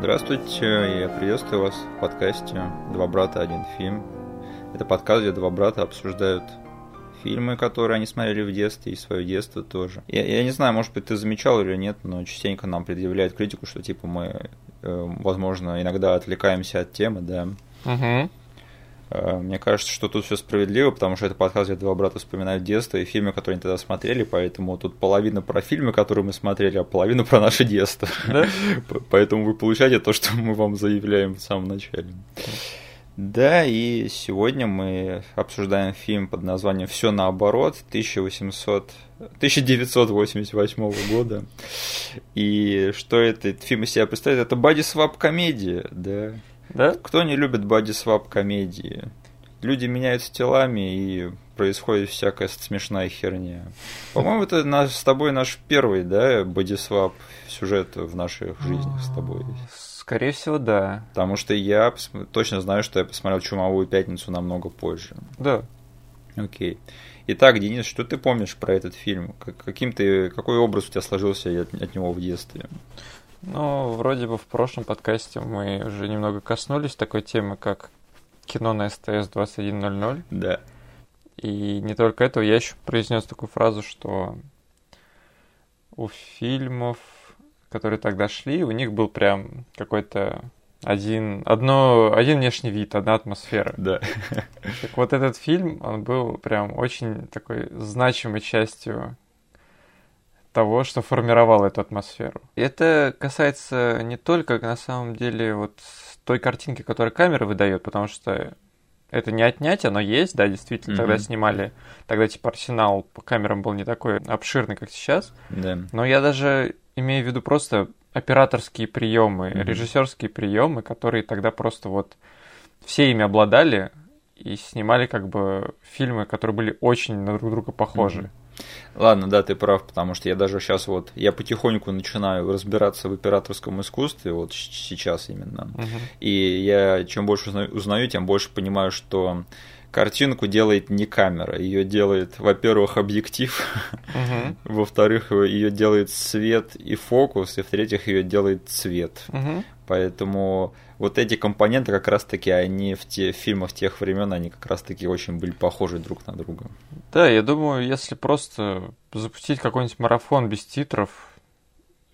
Здравствуйте, я приветствую вас в подкасте «Два брата, один фильм». Это подкаст, где два брата обсуждают фильмы, которые они смотрели в детстве, и свое детство тоже. Я, я не знаю, может быть, ты замечал или нет, но частенько нам предъявляют критику, что, типа, мы, э, возможно, иногда отвлекаемся от темы, да. Угу. Мне кажется, что тут все справедливо, потому что это подкаст, где два брата вспоминают детство и фильмы, которые они тогда смотрели, поэтому тут половина про фильмы, которые мы смотрели, а половина про наше детство. Да? Поэтому вы получаете то, что мы вам заявляем в самом начале. Да, и сегодня мы обсуждаем фильм под названием «Все наоборот» 1800... 1988 года. И что этот фильм из себя представляет? Это боди-свап комедия, да. Да? Кто не любит боди-свап комедии? Люди меняются телами и происходит всякая смешная херня. По-моему, это наш, с тобой наш первый, да, бодисвап сюжет в наших жизнях с тобой. Скорее всего, да. Потому что я точно знаю, что я посмотрел «Чумовую пятницу» намного позже. Да. Окей. Итак, Денис, что ты помнишь про этот фильм? Каким ты, какой образ у тебя сложился от, от него в детстве? Ну, вроде бы в прошлом подкасте мы уже немного коснулись такой темы, как кино на СТС 21.00. Да. И не только этого, я еще произнес такую фразу, что у фильмов, которые тогда шли, у них был прям какой-то один, одно, один внешний вид, одна атмосфера. Да. Так вот этот фильм, он был прям очень такой значимой частью того, что формировало эту атмосферу. И это касается не только на самом деле вот той картинки, которую камера выдает, потому что это не отнять, оно есть, да, действительно. Mm-hmm. Тогда снимали, тогда типа арсенал по камерам был не такой обширный, как сейчас. Да. Но я даже имею в виду просто операторские приемы, mm-hmm. режиссерские приемы, которые тогда просто вот все ими обладали и снимали как бы фильмы, которые были очень на друг друга похожи. Mm-hmm. Ладно, да, ты прав, потому что я даже сейчас вот, я потихоньку начинаю разбираться в операторском искусстве, вот сейчас именно. Угу. И я чем больше узнаю, тем больше понимаю, что картинку делает не камера, ее делает, во-первых, объектив, угу. во-вторых, ее делает свет и фокус, и в-третьих, ее делает цвет. Угу. Поэтому вот эти компоненты как раз-таки, они в те в фильмах тех времен, они как раз-таки очень были похожи друг на друга. Да, я думаю, если просто запустить какой-нибудь марафон без титров,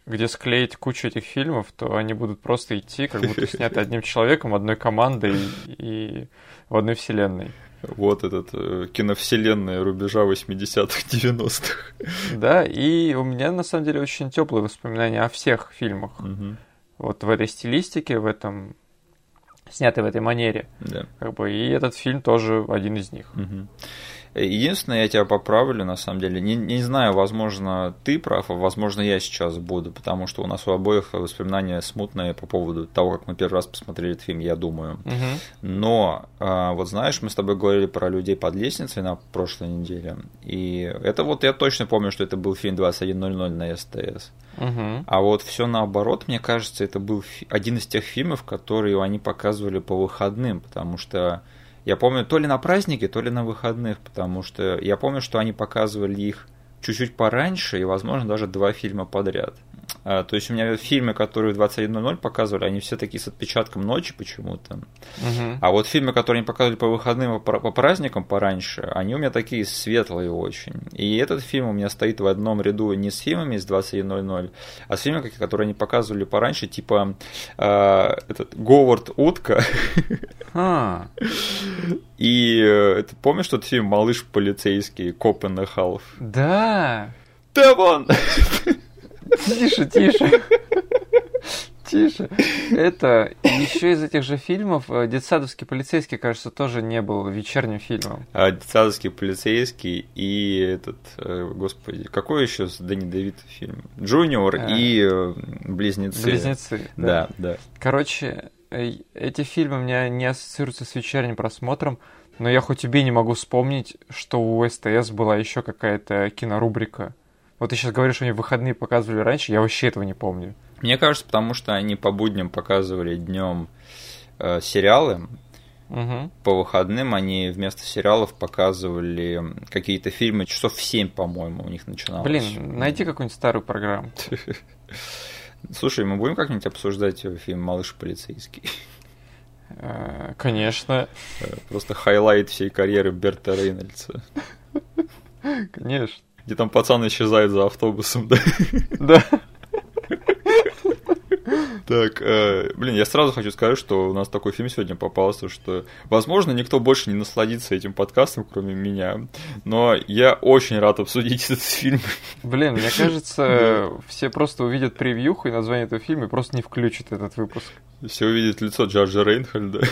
где склеить кучу этих фильмов, то они будут просто идти, как будто сняты одним человеком, одной командой и в одной вселенной. Вот этот э, киновселенная рубежа 80-х, 90-х. Да, и у меня на самом деле очень теплые воспоминания о всех фильмах. Угу вот в этой стилистике, в этом снятый в этой манере. Да. Как бы, и этот фильм тоже один из них. Угу. Единственное, я тебя поправлю, на самом деле. Не, не знаю, возможно, ты прав, а возможно, я сейчас буду, потому что у нас у обоих воспоминания смутные по поводу того, как мы первый раз посмотрели этот фильм, я думаю. Угу. Но, а, вот знаешь, мы с тобой говорили про людей под лестницей на прошлой неделе, и это вот я точно помню, что это был фильм 21.00 на СТС. Угу. А вот все наоборот, мне кажется, это был один из тех фильмов, которые они показывали по выходным, потому что я помню, то ли на празднике, то ли на выходных, потому что я помню, что они показывали их чуть-чуть пораньше и, возможно, даже два фильма подряд. А, то есть у меня фильмы, которые в 21.00 показывали, они все такие с отпечатком ночи почему-то. Угу. А вот фильмы, которые они показывали по выходным, по, по праздникам пораньше, они у меня такие светлые очень. И этот фильм у меня стоит в одном ряду не с фильмами из 21.00, а с фильмами, которые они показывали пораньше, типа э, этот Говард Утка. А. И э, ты помнишь тот фильм «Малыш полицейский», Cop and a Half? Да. Да вон! Тише, тише. Тише. Это еще из этих же фильмов э, Детсадовский полицейский, кажется, тоже не был вечерним фильмом. А Детсадовский полицейский и этот, э, господи, какой еще с Дэнни Девито фильм? Junior а. и э, Близнецы. Близнецы. Да, да. да. Короче, эти фильмы у меня не ассоциируются с вечерним просмотром, но я хоть тебе не могу вспомнить, что у СТС была еще какая-то кинорубрика вот ты сейчас говоришь, что они выходные показывали раньше, я вообще этого не помню. Мне кажется, потому что они по будням показывали днем э, сериалы, Угу. По выходным они вместо сериалов показывали какие-то фильмы часов в 7, по-моему, у них начиналось. Блин, найди какую-нибудь старую программу. Слушай, мы будем как-нибудь обсуждать фильм «Малыш полицейский»? Э, Конечно. Э, Просто highlight всей карьеры Берта Рейнольдса. Конечно. Где там пацан исчезает за автобусом, да? Да. Так, э, блин, я сразу хочу сказать, что у нас такой фильм сегодня попался, что, возможно, никто больше не насладится этим подкастом, кроме меня, но я очень рад обсудить этот фильм. Блин, мне кажется, все просто увидят превьюху и название этого фильма и просто не включат этот выпуск. Все увидят лицо Джорджа Рейнхольда.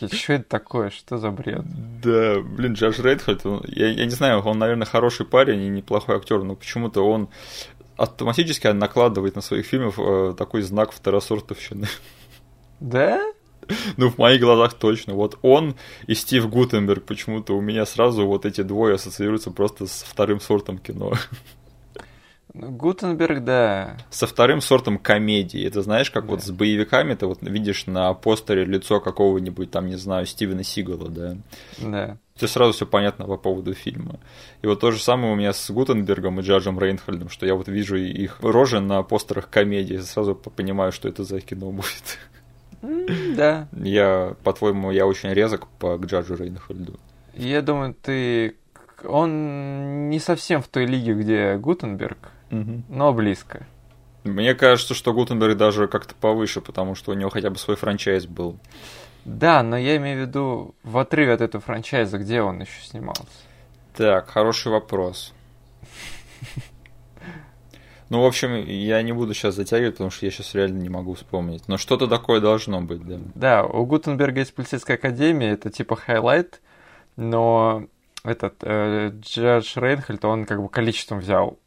Такие, что это такое? Что за бред? Да, блин, Джордж он- я, я не знаю, он, наверное, хороший парень и неплохой актер, но почему-то он автоматически накладывает на своих фильмов э, такой знак второсортовщины. Да? Ну, в моих глазах точно. Вот он и Стив Гутенберг почему-то у меня сразу вот эти двое ассоциируются просто с вторым сортом кино. Ну, Гутенберг, да. Со вторым сортом комедии. Это знаешь, как вот Да. с боевиками ты вот видишь на постере лицо какого-нибудь там, не знаю, Стивена Сигала, да. Да. Тебе сразу все понятно по поводу фильма. И вот то же самое у меня с Гутенбергом и Джорджем Рейнхольдом, что я вот вижу их рожи на постерах комедии, сразу понимаю, что это за кино будет. М, Да. Я, по-твоему, я очень резок по к Джорджу Рейнхольду. Я думаю, ты... Он не совсем в той лиге, где Гутенберг, но близко. Мне кажется, что Гутенберг даже как-то повыше, потому что у него хотя бы свой franchise был. Да, но я имею в виду в отрыве от этого франчайза, где он еще снимался. Так, хороший вопрос. Ну, в общем, я не буду сейчас затягивать, потому что я сейчас реально не могу вспомнить. Но что-то такое должно быть, да. Да, у Гутенберга есть полицейская академия, это типа highlight, но этот э, Джордж Рейнхольд, он как бы количеством взял.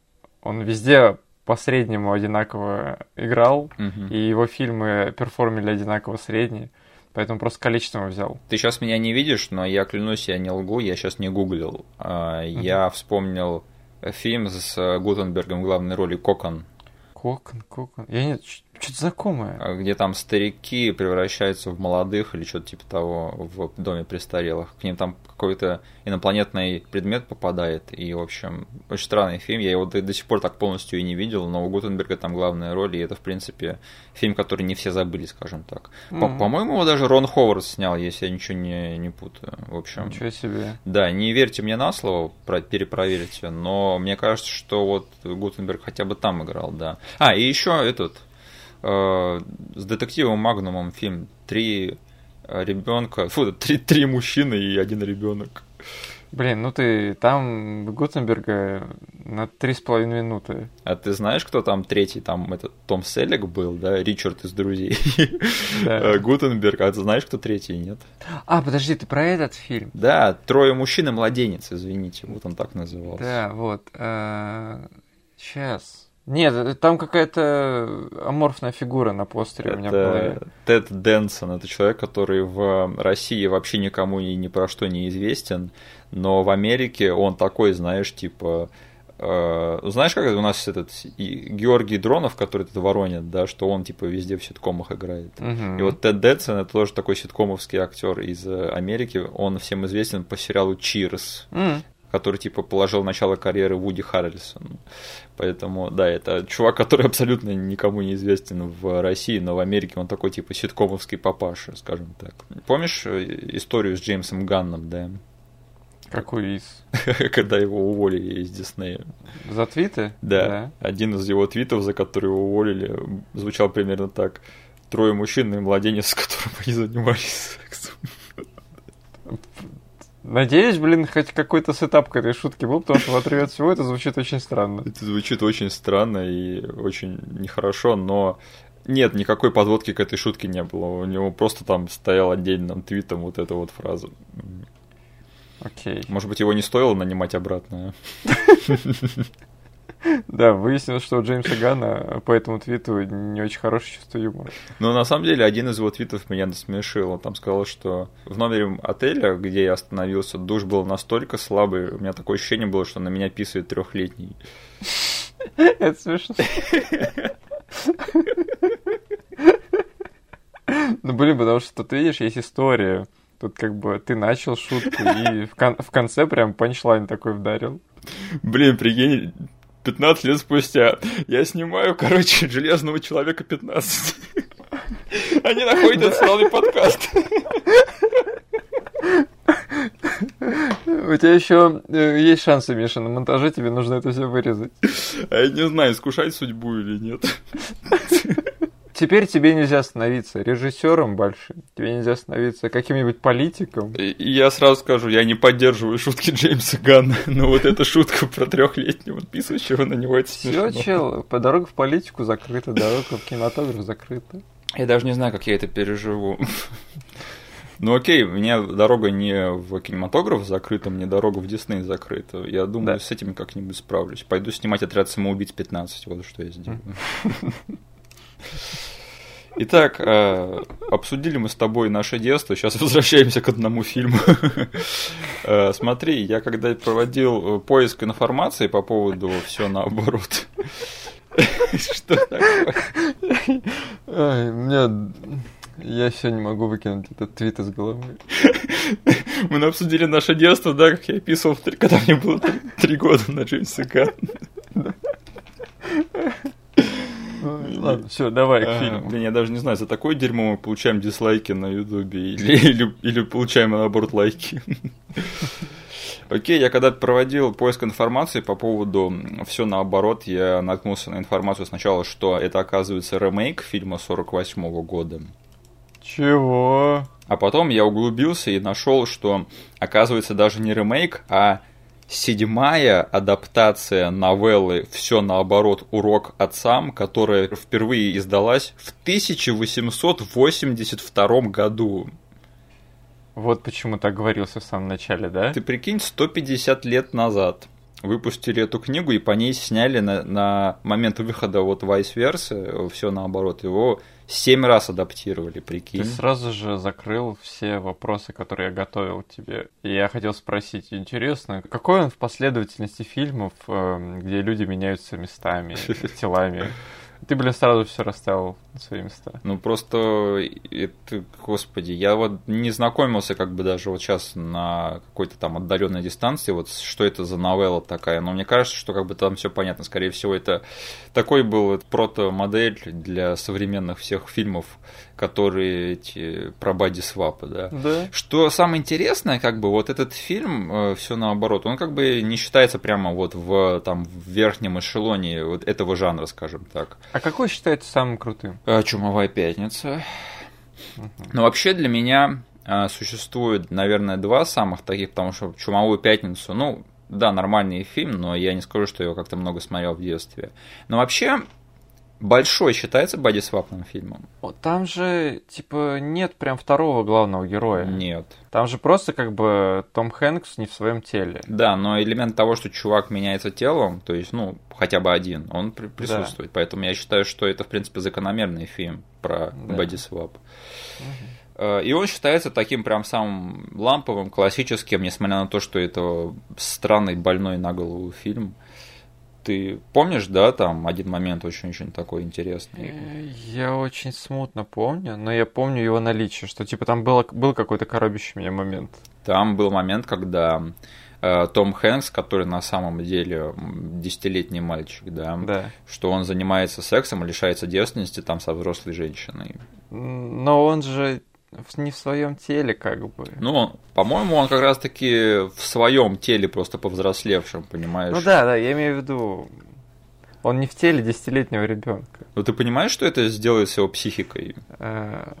Он везде по среднему одинаково играл, Мгм. и его фильмы перформили одинаково средние, поэтому просто количеством взял. Ты сейчас меня не видишь, но я клянусь, я не лгу, я сейчас не гуглил. А, Я вспомнил фильм с Гутенбергом в главной роли «Кокон», Кокон, кокон. Я не... Что-то знакомое. а, где там старики превращаются в молодых или что-то типа того в доме престарелых. К ним там какой-то инопланетный предмет попадает. И, в общем, очень странный фильм. Я его до, до сих пор так полностью и не видел, но у Гутенберга там главная роль, и это, в принципе, фильм, который не все забыли, скажем так. Мгм. По-моему, его даже Рон Ховард снял, если я ничего не, не путаю. В общем, Ничего себе. да, не верьте мне на слово, про- перепроверьте, но мне кажется, что вот Гутенберг хотя бы там играл, да. А, и еще этот с детективом Магнумом фильм «Три ребенка», фу, три, три мужчины и один ребенок. Блин, ну ты там Гутенберга на три с половиной минуты. А ты знаешь, кто там третий? Там этот Том Селлик был, да, Ричард из «Друзей». Да. Э, Гутенберг, а ты знаешь, кто третий? Нет. А, подожди, ты про этот фильм? Да, «Трое мужчин и младенец», извините, вот он так назывался. Да, вот. Сейчас. Нет, э, там какая-то аморфная фигура на постере у меня в голове. Это Тед Дэнсон, это человек, который в России вообще никому и ни про что не известен, но в Америке он такой, знаешь, типа... э, знаешь, как у нас этот Георгий Дронов, который тут воронит, да, что он типа везде в ситкомах играет. Мгм. И вот Тед Дэнсон это тоже такой ситкомовский актер из э, Америки. Он всем известен по сериалу Cheers М, который типа положил начало карьеры Вуди Харрельсону. Поэтому, да, это чувак, который абсолютно никому не известен в России, но в Америке он такой типа ситкомовский папаша, скажем так. Помнишь э, историю с Джеймсом Ганном, да? Какой из? Когда его уволили из Диснея. За твиты? Да. Один из его твитов, за который его уволили, звучал примерно так. Трое мужчин и младенец, с которым они занимались сексом. Надеюсь, блин, хоть какой-то сетап к этой шутке был, потому что в отрыве от всего это звучит очень странно. Это звучит очень странно и очень нехорошо, но нет, никакой подводки к этой шутке не было. У него просто там стоял отдельным твитом вот эта вот фраза. Окей. Может быть, его не стоило нанимать обратно? Да, выяснилось, что у Джеймса Гана по этому твиту не очень хорошее чувство юмора. Но на самом деле один из его твитов меня насмешил. Он там сказал, что в номере отеля, где я остановился, душ был настолько слабый, у меня такое ощущение было, что на меня писает трехлетний. Это смешно. Ну, блин, потому что тут, видишь, есть история. Тут как бы ты начал шутку, и в, кон- в конце прям панчлайн такой вдарил. Блин, прикинь, 15 лет спустя. Я снимаю, короче, Железного Человека 15. Они находят этот странный подкаст. У тебя еще э, есть шансы, Миша, на монтаже тебе нужно это все вырезать. А я не знаю, искушать судьбу или нет. Теперь тебе нельзя становиться режиссером большим, тебе нельзя становиться каким-нибудь политиком. И я сразу скажу, я не поддерживаю шутки Джеймса Ганна, но вот эта шутка про трехлетнего писающего на него это Все, чел, по дорога в политику закрыта, дорога в кинематограф закрыта. Я даже не знаю, как я это переживу. Ну окей, у меня дорога не в кинематограф закрыта, мне дорога в Дисней закрыта. Я думаю, да. с этим как-нибудь справлюсь. Пойду снимать отряд самоубийц 15, вот что я сделаю. Итак, э, обсудили мы с тобой наше детство, сейчас возвращаемся к одному фильму. Э, смотри, я когда проводил поиск информации по поводу все наоборот. Что такое? У меня я все не могу выкинуть этот твит из головы. Мы обсудили наше детство, да, как я описывал, когда мне было три года на Джеймса Ганна. Ладно, все, давай к а, фильму. Блин, я даже не знаю, за такое дерьмо мы получаем дизлайки на Ютубе или получаем наоборот лайки. Окей, я когда проводил поиск информации по поводу все наоборот, я наткнулся на информацию сначала, что это оказывается ремейк фильма 48 -го года. Чего? А потом я углубился и нашел, что оказывается даже не ремейк, а седьмая адаптация новеллы «Все наоборот. Урок отцам», которая впервые издалась в 1882 году. Вот почему так говорился в самом начале, да? Ты прикинь, 150 лет назад выпустили эту книгу и по ней сняли на, на момент выхода вот Vice Versa, все наоборот, его семь раз адаптировали, прикинь. Ты сразу же закрыл все вопросы, которые я готовил тебе. И я хотел спросить, интересно, какой он в последовательности фильмов, эм, где люди меняются местами, телами? Ты, блин, сразу все расставил свои места. Ну, просто, это, господи, я вот не знакомился как бы даже вот сейчас на какой-то там отдаленной дистанции, вот что это за новелла такая, но мне кажется, что как бы там все понятно. Скорее всего, это такой был прото-модель для современных всех фильмов, которые эти про бади свапы, да. да. Что самое интересное, как бы вот этот фильм, э, все наоборот, он как бы не считается прямо вот в там в верхнем эшелоне вот этого жанра, скажем так. А какой считается самым крутым? А, Чумовая пятница. Угу. Ну, вообще для меня а, существует, наверное, два самых таких, потому что Чумовую пятницу, ну, да, нормальный фильм, но я не скажу, что я его как-то много смотрел в детстве. Но вообще, Большой считается бодисвапным фильмом? Там же, типа, нет прям второго главного героя. Нет. Там же просто, как бы, Том Хэнкс не в своем теле. Да, но элемент того, что чувак меняется телом, то есть, ну, хотя бы один, он при- присутствует. Да. Поэтому я считаю, что это, в принципе, закономерный фильм про да. бодисвап. Угу. И он считается таким прям самым ламповым, классическим, несмотря на то, что это странный больной на голову фильм. Ты помнишь, да, там один момент очень-очень такой интересный? Э, я очень смутно помню, но я помню его наличие, что типа там было, был какой-то коробящий меня момент. Там был момент, когда э, том Хэнкс, который на самом деле десятилетний мальчик, да, да, что он занимается сексом и лишается девственности там со взрослой женщиной. Но он же не в своем теле, как бы. Ну, по-моему, он как раз-таки в своем теле просто повзрослевшем, понимаешь? Ну да, да, я имею в виду, он не в теле десятилетнего ребенка. Ну ты понимаешь, что это сделает с его психикой? А.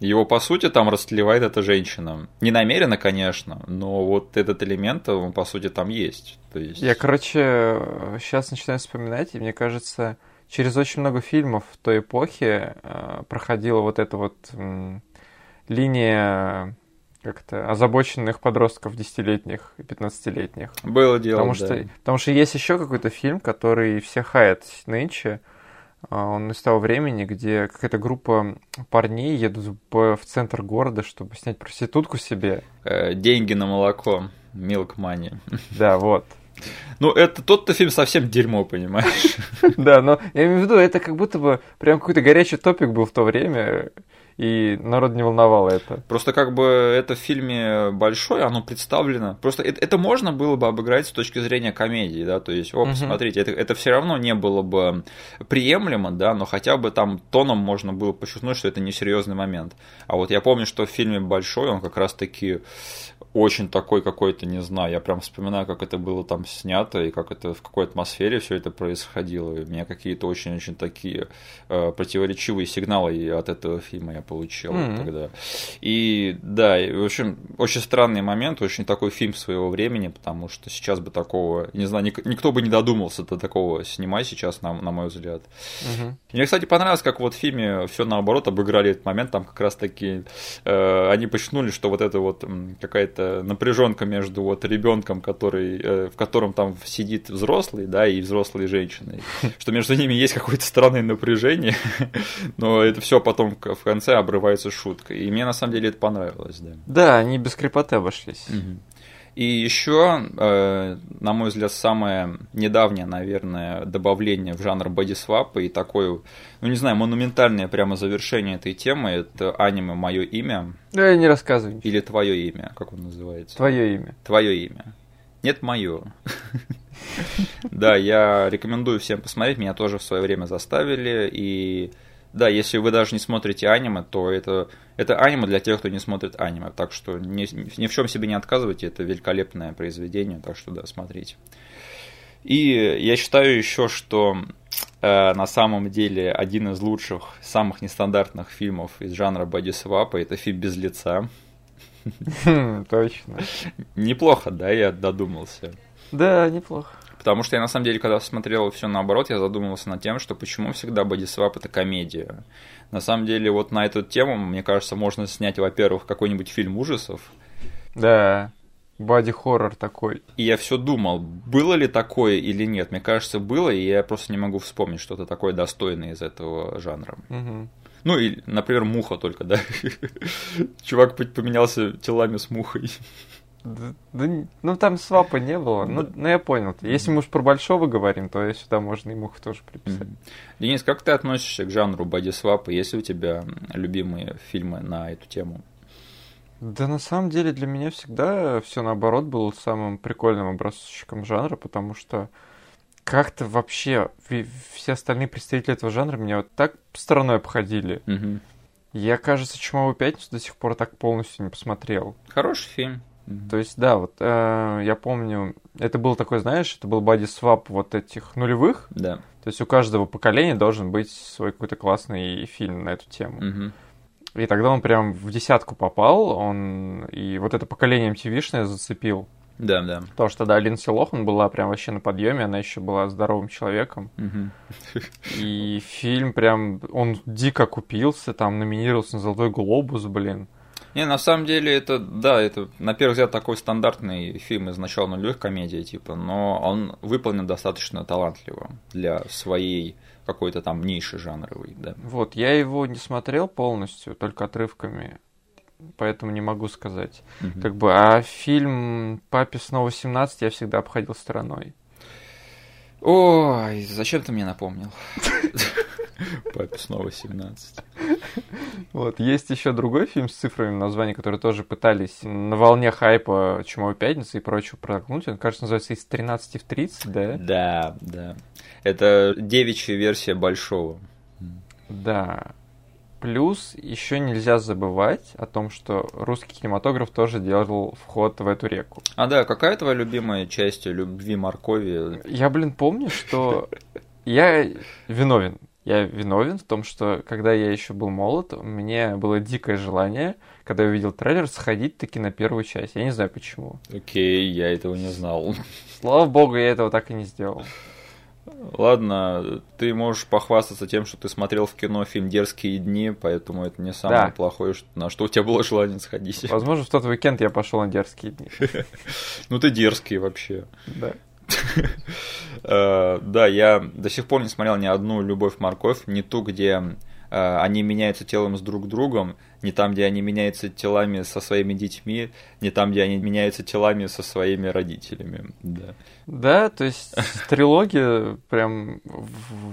Его, по сути, там растлевает эта женщина. Не намеренно, конечно, но вот этот элемент, он, по сути, там есть. То есть... Я, короче, сейчас начинаю вспоминать, и мне кажется, через очень много фильмов той эпохи э, проходила вот эта вот линия как-то озабоченных подростков десятилетних и пятнадцатилетних. Было дело, потому да. что, потому что есть еще какой-то фильм, который все хаят нынче. А, он из того времени, где какая-то группа парней едут в, центр города, чтобы снять проститутку себе. Э, деньги на молоко. Milk Money. Да, вот. Ну, это тот-то фильм совсем дерьмо, понимаешь? Да, но я имею в виду, это как будто бы прям какой-то горячий топик был в то время. И народ не волновало это. Просто как бы это в фильме большое, оно представлено. Просто это, это можно было бы обыграть с точки зрения комедии, да, то есть, о, посмотрите, угу. это, это все равно не было бы приемлемо, да, но хотя бы там тоном можно было подчеркнуть, что это несерьезный момент. А вот я помню, что в фильме большой он как раз-таки очень такой какой-то, не знаю, я прям вспоминаю, как это было там снято и как это в какой атмосфере все это происходило. И у меня какие-то очень-очень такие э, противоречивые сигналы от этого фильма я получил mm-hmm. тогда. И да, и, в общем, очень странный момент, очень такой фильм своего времени, потому что сейчас бы такого, не знаю, ник- никто бы не додумался до такого снимать сейчас, на, на мой взгляд. Mm-hmm. Мне, кстати, понравилось, как вот в фильме все наоборот обыграли этот момент, там как раз таки э, они подчеркнули, что вот это вот какая-то какая напряженка между вот ребенком, который, э, в котором там сидит взрослый, да, и взрослой женщиной, что между ними есть какое-то странное напряжение, но это все потом в конце обрывается шуткой. И мне на самом деле это понравилось, да. Да, они без крепоты обошлись. И еще, э, на мой взгляд, самое недавнее, наверное, добавление в жанр бодисвапа и такое, ну не знаю, монументальное прямо завершение этой темы, это аниме «Мое имя». Да, я не рассказываю. Или «Твое имя», как он называется? «Твое имя». «Твое имя». Нет, мое. Да, я рекомендую всем посмотреть, меня тоже в свое время заставили, и да, если вы даже не смотрите аниме, то это, это аниме для тех, кто не смотрит аниме. Так что ни, ни в чем себе не отказывайте, это великолепное произведение, так что да, смотрите. И я считаю еще, что э, на самом деле один из лучших, самых нестандартных фильмов из жанра бодисвапа это фильм «Без лица». Хм, точно. Неплохо, да, я додумался. Да, неплохо. Потому что я на самом деле, когда смотрел все наоборот, я задумывался над тем, что почему всегда бодисвап это комедия. На самом деле, вот на эту тему, мне кажется, можно снять, во-первых, какой-нибудь фильм ужасов. Да. Боди-хоррор такой. И я все думал, было ли такое или нет. Мне кажется, было, и я просто не могу вспомнить что-то такое достойное из этого жанра. Угу. Ну, и, например, муха только, да. Чувак поменялся телами с мухой. Да, да, ну там свапа не было. Ну, ну я понял. Если мы уж про большого говорим, то сюда можно и муху тоже приписать. Денис, как ты относишься к жанру боди-свапа? Есть ли у тебя любимые фильмы на эту тему? Да на самом деле для меня всегда все наоборот было самым прикольным образчиком жанра, потому что как-то вообще все остальные представители этого жанра меня вот так стороной обходили. Угу. Я, кажется, «Чумовую пятницу» до сих пор так полностью не посмотрел. Хороший фильм. То есть, да, вот э, я помню, это был такой, знаешь, это был боди свап вот этих нулевых. Да. То есть у каждого поколения должен быть свой какой-то классный фильм на эту тему. Угу. И тогда он прям в десятку попал, он и вот это поколение MTV-шное зацепил. Да, да. Потому что тогда Линдси Лохан была прям вообще на подъеме, она еще была здоровым человеком. Угу. И фильм прям, он дико купился, там номинировался на Золотой Глобус, блин. Не, на самом деле это, да, это на первый взгляд такой стандартный фильм из начала нулевых комедий, типа, но он выполнен достаточно талантливо для своей какой-то там ниши жанровой, да. Вот, я его не смотрел полностью, только отрывками, поэтому не могу сказать. Угу. Как бы, а фильм «Папе снова 17» я всегда обходил стороной. Ой, зачем ты мне напомнил? Папе снова 17. Вот, есть еще другой фильм с цифрами названия, который тоже пытались на волне хайпа Чумовой пятницы и прочего прогнуть. Он, кажется, называется из 13 в 30, да? Да, да. Это девичья версия большого. Да. Плюс еще нельзя забывать о том, что русский кинематограф тоже делал вход в эту реку. А да, какая твоя любимая часть любви моркови? Я, блин, помню, что я виновен я виновен в том, что когда я еще был молод, мне было дикое желание, когда я увидел трейлер, сходить таки на первую часть. Я не знаю почему. Окей, okay, я этого не знал. Слава богу, я этого так и не сделал. Ладно, ты можешь похвастаться тем, что ты смотрел в кино фильм «Дерзкие дни», поэтому это не самое да. плохое, на что у тебя было желание сходить. Возможно, в тот уикенд я пошел на «Дерзкие дни». Ну ты дерзкий вообще. Да. Э, да, я до сих пор не смотрел ни одну «Любовь, морковь», не ту, где э, они меняются телом с друг другом, не там, где они меняются телами со своими детьми, не там, где они меняются телами со своими родителями. Да, да то есть трилогия прям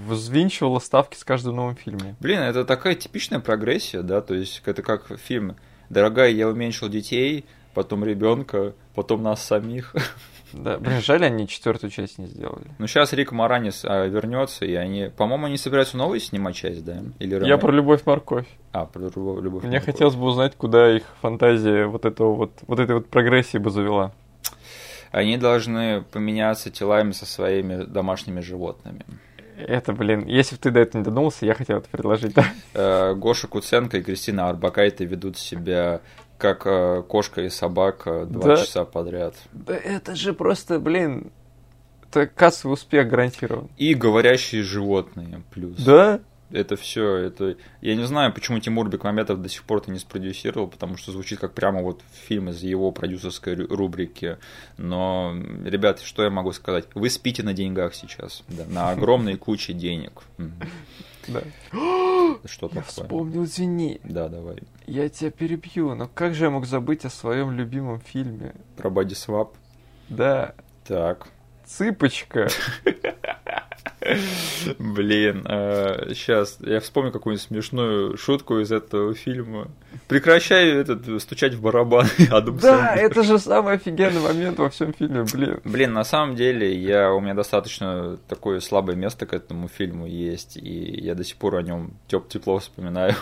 взвинчивала ставки с каждым новым фильмом. Блин, это такая типичная прогрессия, да, то есть это как фильм «Дорогая, я уменьшил детей», потом ребенка, потом нас самих. Да, блин, жаль, они четвертую часть не сделали. Ну, сейчас Рик Маранис а, вернется, и они, по-моему, они собираются новую снимать часть, да? Или Я про любовь морковь. А, про любовь, любовь Мне морковь. хотелось бы узнать, куда их фантазия вот этого вот, вот этой вот прогрессии бы завела. Они должны поменяться телами со своими домашними животными. Это, блин, если бы ты до этого не додумался, я хотел это предложить, да? Э, Гоша Куценко и Кристина Арбакайте ведут себя как э, кошка и собака два да. часа подряд. Да это же просто, блин, это кассовый успех гарантирован. И говорящие животные плюс. Да? Это все, это... Я не знаю, почему Тимур Бекмаметов до сих пор это не спродюсировал, потому что звучит как прямо вот фильм из его продюсерской рубрики. Но, ребят, что я могу сказать? Вы спите на деньгах сейчас, да, на огромной куче денег. Да. Что я такое? вспомнил, извини. Да, давай. Я тебя перебью, но как же я мог забыть о своем любимом фильме? Про бодисвап? Да. Так. Цыпочка. Блин, сейчас э, я вспомню какую-нибудь смешную шутку из этого фильма. Прекращай этот, стучать в барабан. Да, это же самый офигенный момент во всем фильме, блин. Блин, на самом деле, я, у меня достаточно такое слабое место к этому фильму есть, и я до сих пор о нем теп тепло вспоминаю.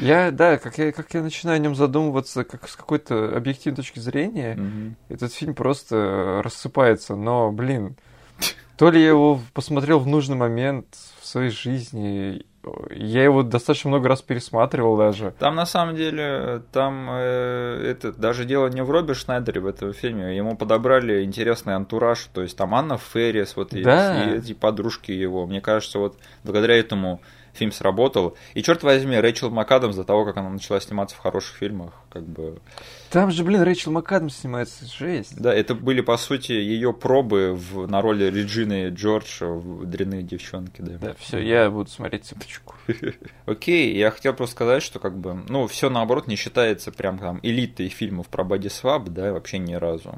Я, да, как я, как я начинаю о нем задумываться, как с какой-то объективной точки зрения, mm-hmm. этот фильм просто рассыпается, но, блин, то ли я его посмотрел в нужный момент в своей жизни, я его достаточно много раз пересматривал даже. Там на самом деле, там э, это даже дело не в Робби Шнайдере в этом фильме. Ему подобрали интересный антураж. То есть там Анна Феррис, вот да. и, и эти подружки его. Мне кажется, вот благодаря этому фильм сработал. И черт возьми, Рэйчел МакАдамс до того, как она начала сниматься в хороших фильмах, как бы... Там же, блин, Рэйчел МакАдамс снимается, жесть. Да, это были, по сути, ее пробы в, на роли Реджины Джордж в «Дрянные девчонки», да. Да, все, я буду смотреть цепочку. Окей, я хотел просто сказать, что как бы, ну, все наоборот не считается прям там элитой фильмов про бодисвап, да, вообще ни разу.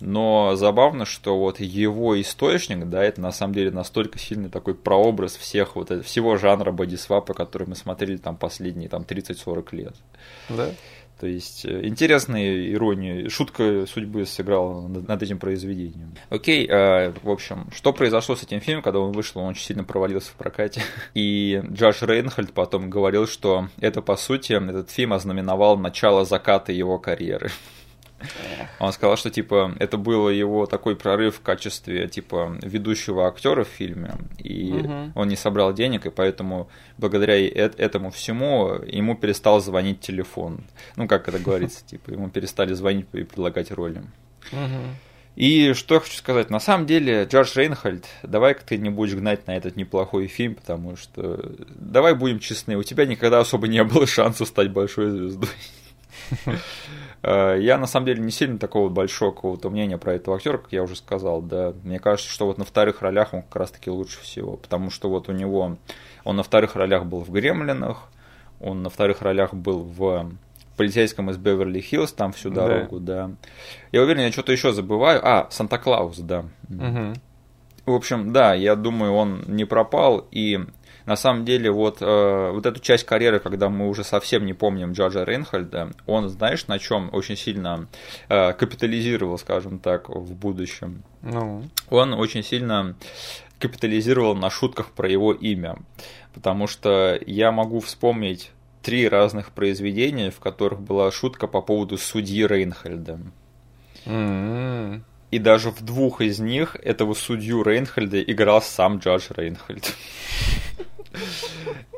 Но забавно, что вот его источник, да, это на самом деле настолько сильный такой прообраз всех вот всего жанра бодисвапа, который мы смотрели там последние там 30-40 лет. Да. То есть э, интересная ирония, шутка судьбы сыграла над этим произведением. Окей, э, в общем, что произошло с этим фильмом, когда он вышел, он очень сильно провалился в прокате. И Джош Рейнхольд потом говорил, что это, по сути, этот фильм ознаменовал начало заката его карьеры. Он сказал, что типа это было его такой прорыв в качестве типа ведущего актера в фильме, и угу. он не собрал денег, и поэтому благодаря этому всему ему перестал звонить телефон. Ну как это говорится, типа ему перестали звонить и предлагать роли. И что я хочу сказать, на самом деле, Джордж Рейнхольд, давай-ка ты не будешь гнать на этот неплохой фильм, потому что, давай будем честны, у тебя никогда особо не было шанса стать большой звездой. Э, я на самом деле не сильно такого большого какого-то мнения про этого актера, как я уже сказал, да. Мне кажется, что вот на вторых ролях он как раз-таки лучше всего, потому что вот у него, он на вторых ролях был в «Гремлинах», он на вторых ролях был в полицейском из Беверли-Хиллз, там всю дорогу, да. да. Я уверен, я что-то еще забываю. А, Санта-Клаус, да. Угу. В общем, да, я думаю, он не пропал, и на самом деле вот, э, вот эту часть карьеры, когда мы уже совсем не помним Джорджа Рейнхольда, он, знаешь, на чем очень сильно э, капитализировал, скажем так, в будущем. Ну. Он очень сильно капитализировал на шутках про его имя, потому что я могу вспомнить три разных произведения, в которых была шутка по поводу судьи Рейнхольда. Mm-hmm. И даже в двух из них этого судью Рейнхольда играл сам Джордж Рейнхольд.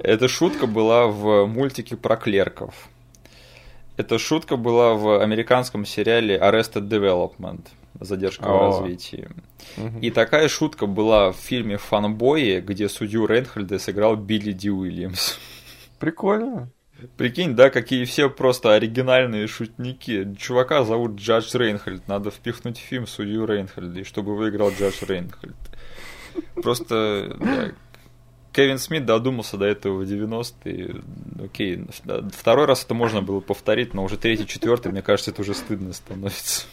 Эта шутка была в мультике про клерков. Эта шутка была в американском сериале Arrested Development. Задержка О. в развитии. И такая шутка была в фильме Фанбои, где судью Рейнхольда сыграл Билли Ди Уильямс. Прикольно. Прикинь, да, какие все просто оригинальные шутники. Чувака зовут Джадж Рейнхольд. Надо впихнуть в фильм судью Рейнхольда, и чтобы выиграл Джадж Рейнхольд. Просто, да, Кевин Смит додумался до этого в 90-е. Окей, второй раз это можно было повторить, но уже третий, четвертый, мне кажется, это уже стыдно становится.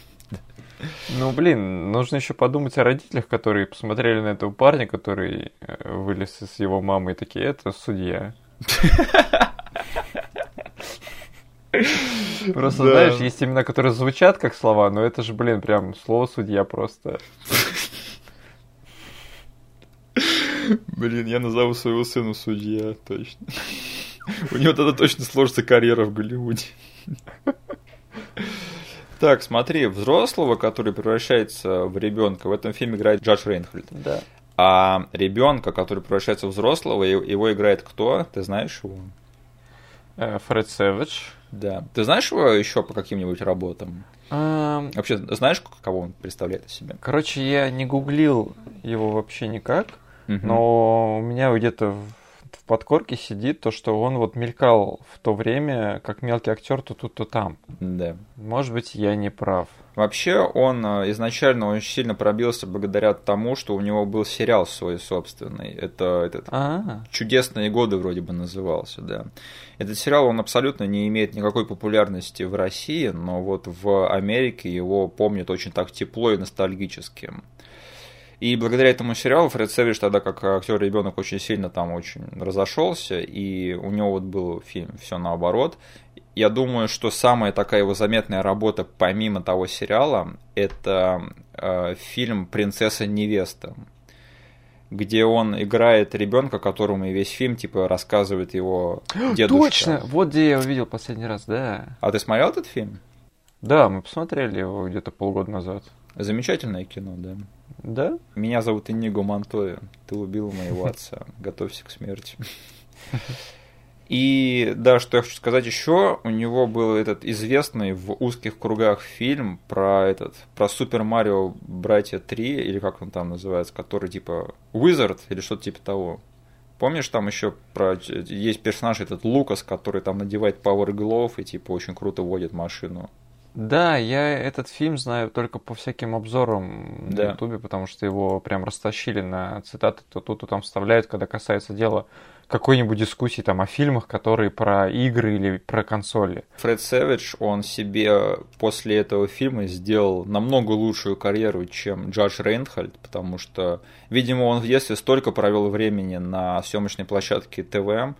Ну, блин, нужно еще подумать о родителях, которые посмотрели на этого парня, который э, вылез из его мамы и такие, это судья. Просто, да. знаешь, есть имена, которые звучат как слова, но это же, блин, прям слово судья просто. Блин, я назову своего сына судья, точно. У него тогда точно сложится карьера в Голливуде. Так, смотри, взрослого, который превращается в ребенка, в этом фильме играет Джадж Рейнхольд. Да. А ребенка, который превращается в взрослого, его играет кто? Ты знаешь его? Э, Фред Сэвидж. Да. Ты знаешь его еще по каким-нибудь работам? А... Вообще, знаешь, кого он представляет из себя? Короче, я не гуглил его вообще никак, угу. но у меня где-то в подкорке сидит то, что он вот мелькал в то время, как мелкий актер то тут, то там. Да. Может быть, я не прав. Вообще, он э, изначально очень сильно пробился благодаря тому, что у него был сериал свой собственный. Это этот А-а-а. «Чудесные годы» вроде бы назывался, да. Этот сериал, он абсолютно не имеет никакой популярности в России, но вот в Америке его помнят очень так тепло и ностальгически. И благодаря этому сериалу Фред Сэвидж тогда как актер ребенок очень сильно там очень разошелся, и у него вот был фильм все наоборот. Я думаю, что самая такая его заметная работа, помимо того сериала, это э, фильм «Принцесса невеста», где он играет ребенка, которому и весь фильм типа рассказывает его дедушка. Точно, вот где я увидел последний раз, да. А ты смотрел этот фильм? Да, мы посмотрели его где-то полгода назад. Замечательное кино, да. Да? Меня зовут Иниго Монтоя. Ты убил моего отца. Готовься к смерти. И да, что я хочу сказать еще, у него был этот известный в узких кругах фильм про этот, про Супер Марио Братья 3, или как он там называется, который типа Wizard или что-то типа того. Помнишь, там еще про есть персонаж этот Лукас, который там надевает Power Glove и типа очень круто водит машину. Да, я этот фильм знаю только по всяким обзорам да. на Ютубе, потому что его прям растащили на цитаты, то тут, то там вставляют, когда касается дела какой-нибудь дискуссии там о фильмах, которые про игры или про консоли. Фред Сэвидж, он себе после этого фильма сделал намного лучшую карьеру, чем Джордж Рейнхольд, потому что, видимо, он в детстве столько провел времени на съемочной площадке ТВМ,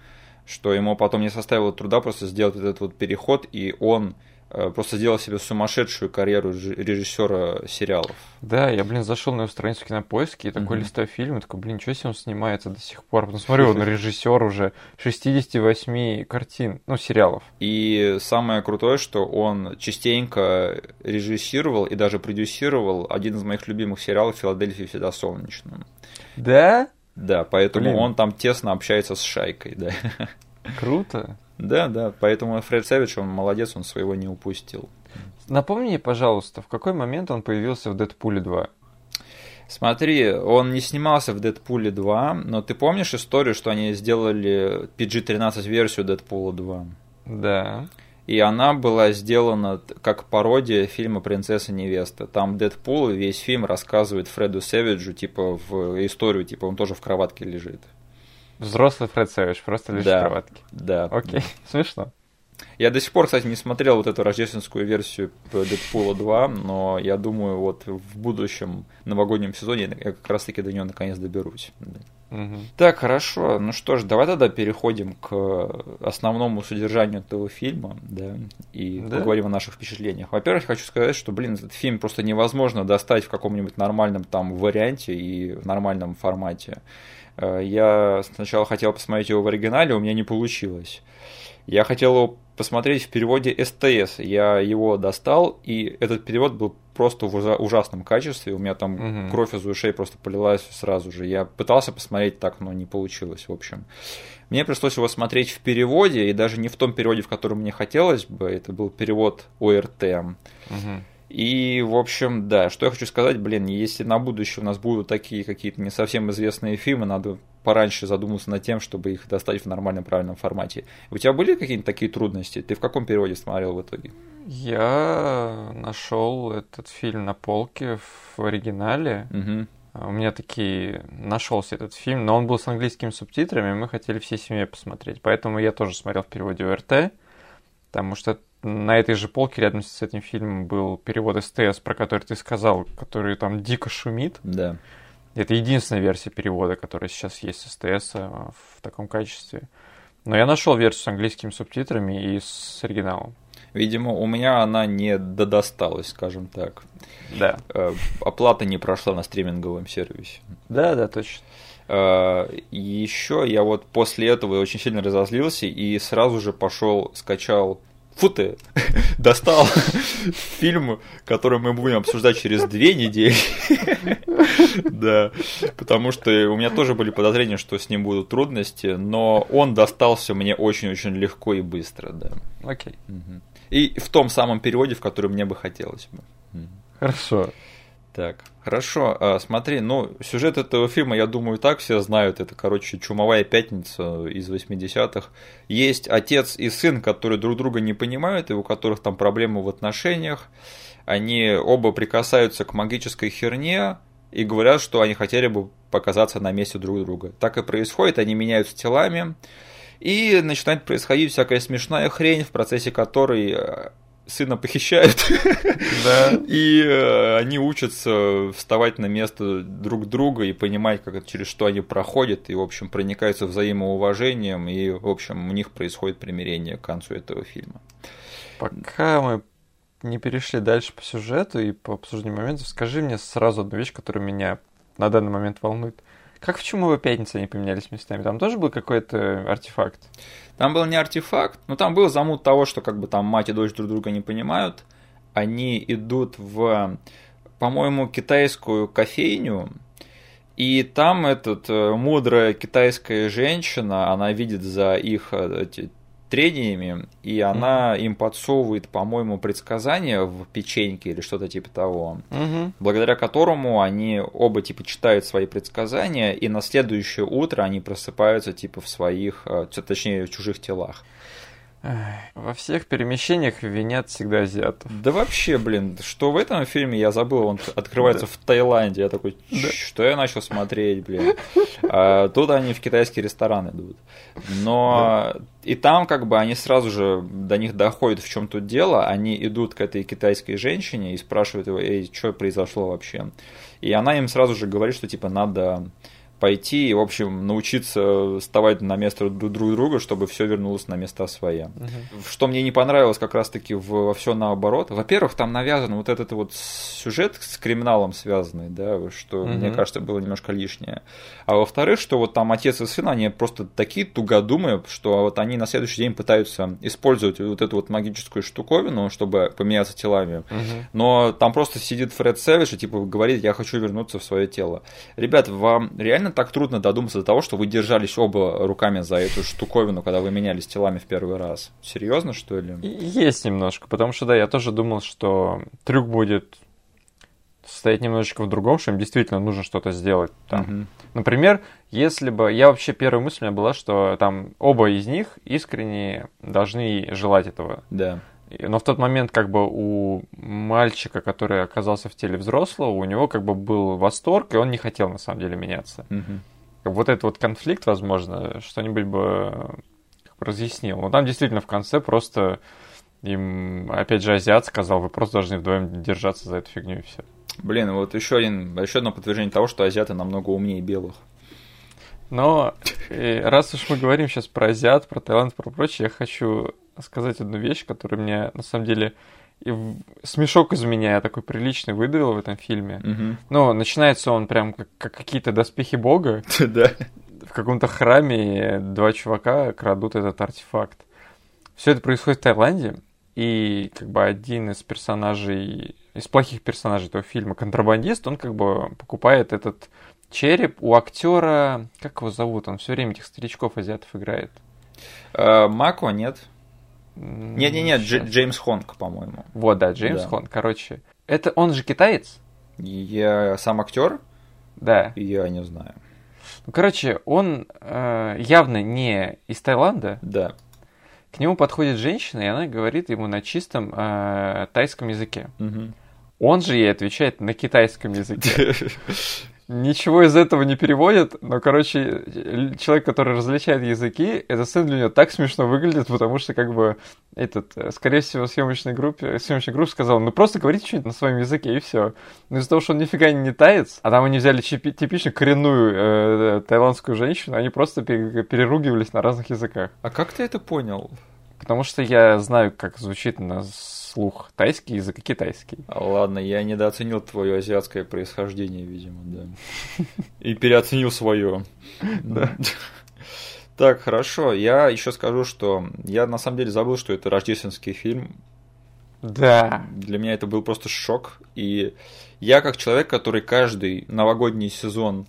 что ему потом не составило труда просто сделать этот вот переход, и он просто сделал себе сумасшедшую карьеру режиссера сериалов. Да, я, блин, зашел на его страницу кинопоиски и такой mm-hmm. листаю фильм, и такой, блин, что себе он снимается до сих пор? Потом смотрю, он режиссер уже 68 картин, ну, сериалов. И самое крутое, что он частенько режиссировал и даже продюсировал один из моих любимых сериалов «Филадельфия всегда солнечно». Да? Да, поэтому блин. он там тесно общается с шайкой, да. Круто. Да, да, поэтому Фред Сэвидж, он молодец, он своего не упустил. Напомни, пожалуйста, в какой момент он появился в Дэдпуле 2? Смотри, он не снимался в Дэдпуле 2, но ты помнишь историю, что они сделали PG-13 версию Дэдпула 2? Да. И она была сделана как пародия фильма «Принцесса невеста». Там Дэдпул весь фильм рассказывает Фреду Сэвиджу, типа, в историю, типа, он тоже в кроватке лежит. Взрослый Фред Сэвидж, просто лишь да, в кроватке. Да. Окей, смешно. Я до сих пор, кстати, не смотрел вот эту рождественскую версию Дэдпула 2, но я думаю, вот в будущем новогоднем сезоне я как раз-таки до нее наконец доберусь. Угу. Так, хорошо. Ну что ж, давай тогда переходим к основному содержанию этого фильма, да, и да? поговорим о наших впечатлениях. Во-первых, хочу сказать, что, блин, этот фильм просто невозможно достать в каком-нибудь нормальном там варианте и в нормальном формате. Э, я сначала хотел посмотреть его в оригинале, у меня не получилось. Я хотел его посмотреть в переводе СТС. Я его достал, и этот перевод был просто в ужасном качестве. У меня там угу. кровь из ушей просто полилась сразу же. Я пытался посмотреть так, но не получилось, в общем. Мне пришлось его смотреть в переводе, и даже не в том переводе, в котором мне хотелось бы. Это был перевод ОРТ. Угу. И, в общем, да, что я хочу сказать, блин, если на будущее у нас будут такие какие-то не совсем известные фильмы, надо пораньше задуматься над тем, чтобы их достать в нормальном правильном формате. У тебя были какие-нибудь такие трудности? Ты в каком переводе смотрел в итоге? Я нашел этот фильм на полке в оригинале. Угу. у меня таки нашелся этот фильм, но он был с английскими субтитрами, и мы хотели всей семьей посмотреть. Поэтому я тоже смотрел в переводе ОРТ, потому что на этой же полке рядом с этим фильмом был перевод СТС, про который ты сказал, который там дико шумит. Да. Это единственная версия перевода, которая сейчас есть с СТС а, в таком качестве. Но я нашел версию с английскими субтитрами и с оригиналом. Видимо, у меня она не додосталась, скажем так. Да. Э, оплата не прошла на стриминговом сервисе. Да, да, точно. Э, Еще я вот после этого очень сильно разозлился и сразу же пошел, скачал Фу ты, достал фильм, который мы будем обсуждать через две недели. Да, потому что у меня тоже были подозрения, что с ним будут трудности, но он достался мне очень-очень легко и быстро, да. Окей. И в том самом переводе, в который мне бы хотелось бы. Хорошо. Так, хорошо, а, смотри, ну, сюжет этого фильма, я думаю, так все знают. Это, короче, чумовая пятница из 80-х. Есть отец и сын, которые друг друга не понимают, и у которых там проблемы в отношениях. Они оба прикасаются к магической херне и говорят, что они хотели бы показаться на месте друг друга. Так и происходит, они меняются телами. И начинает происходить всякая смешная хрень, в процессе которой э, сына похищают. Да. И э, они учатся вставать на место друг друга и понимать, как, через что они проходят, и, в общем, проникаются взаимоуважением, и, в общем, у них происходит примирение к концу этого фильма. Пока мы не перешли дальше по сюжету и по обсуждению моментов, скажи мне сразу одну вещь, которая меня на данный момент волнует. Как в «Чумовой пятнице» они поменялись местами? Там тоже был какой-то артефакт? Там был не артефакт, но там был замут того, что как бы там мать и дочь друг друга не понимают. Они идут в, по-моему, китайскую кофейню, и там этот э, мудрая китайская женщина, она видит за их э, трениями, и она mm-hmm. им подсовывает, по-моему, предсказания в печеньке или что-то типа того, mm-hmm. благодаря которому они оба типа читают свои предсказания, и на следующее утро они просыпаются типа в своих, э, точнее, в чужих телах. Во всех перемещениях винят всегда азиатов. Да вообще, блин, что в этом фильме, я забыл, он открывается в Таиланде. Я такой, что я начал смотреть, блин. А тут они в китайский ресторан идут. Но и там как бы они сразу же до них доходят, в чем тут дело. Они идут к этой китайской женщине и спрашивают его, эй, что произошло вообще? И она им сразу же говорит, что типа надо пойти и, в общем, научиться вставать на место друг друга, чтобы все вернулось на места свои. Угу. Что мне не понравилось как раз-таки во все наоборот. Во-первых, там навязан вот этот вот сюжет с криминалом связанный, да, что, угу. мне кажется, было немножко лишнее. А во-вторых, что вот там отец и сын, они просто такие тугодумы, что вот они на следующий день пытаются использовать вот эту вот магическую штуковину, чтобы поменяться телами. Угу. Но там просто сидит Фред Сэвидж и типа говорит, я хочу вернуться в свое тело. Ребят, вам реально так трудно додуматься до того, что вы держались оба руками за эту штуковину, когда вы менялись телами в первый раз? Серьезно, что ли? Есть немножко, потому что, да, я тоже думал, что трюк будет состоять немножечко в другом, что им действительно нужно что-то сделать там. Мгм. Например, если бы... Я вообще, первая мысль у меня была, что там оба из них искренне должны желать этого. Да. Но в тот момент как бы у мальчика, который оказался в теле взрослого, у него как бы был восторг, и он не хотел на самом деле меняться. Мгм. Вот этот вот конфликт, возможно, что-нибудь бы разъяснил. Но там действительно в конце просто им, опять же, азиат сказал, вы просто должны вдвоем держаться за эту фигню и все. Блин, вот еще, один, еще одно подтверждение того, что азиаты намного умнее белых. Но э, раз уж мы говорим сейчас про азиат, про Таиланд, про прочее, я хочу сказать одну вещь, которая мне на самом деле и смешок из меня такой приличный выдавил в этом фильме. Мгм. Ну, начинается он прям как, как какие-то доспехи бога. Да. В каком-то храме два чувака крадут этот артефакт. Все это происходит в Таиланде, и как бы один из персонажей, из плохих персонажей этого фильма, контрабандист, он как бы покупает этот череп у актера, как его зовут, он все время этих старичков азиатов играет. А, Мако нет. М, Нет-нет-нет, Дж- щас. Джеймс Хонг, по-моему. Вот, да, Джеймс Да. Хон. Короче, это он же китаец? Я сам актер, Да. я не знаю. Ну, короче, он э, явно не из Таиланда. Да. К нему подходит женщина, и она говорит ему на чистом э, тайском языке. Мгм. Он же ей отвечает на китайском языке. ничего из этого не переводят, но, короче, человек, который различает языки, эта сцена для него так смешно выглядит, потому что, как бы, этот, э, скорее всего, съемочной группе, съемочной группе сказал, ну просто говорите что-нибудь на своем языке, и все. Но из-за того, что он нифига не таец, а там они взяли типично коренную э, таиландскую женщину, они просто переругивались на разных языках. А как ты это понял? Потому что я знаю, как звучит на слух тайский язык и китайский. А, ладно, я недооценил твое азиатское происхождение, видимо, да. И переоценил свое. Да. Так, хорошо. Я еще скажу, что я на самом деле забыл, что это рождественский фильм. Да. Для меня это был просто шок. И я, как человек, который каждый новогодний сезон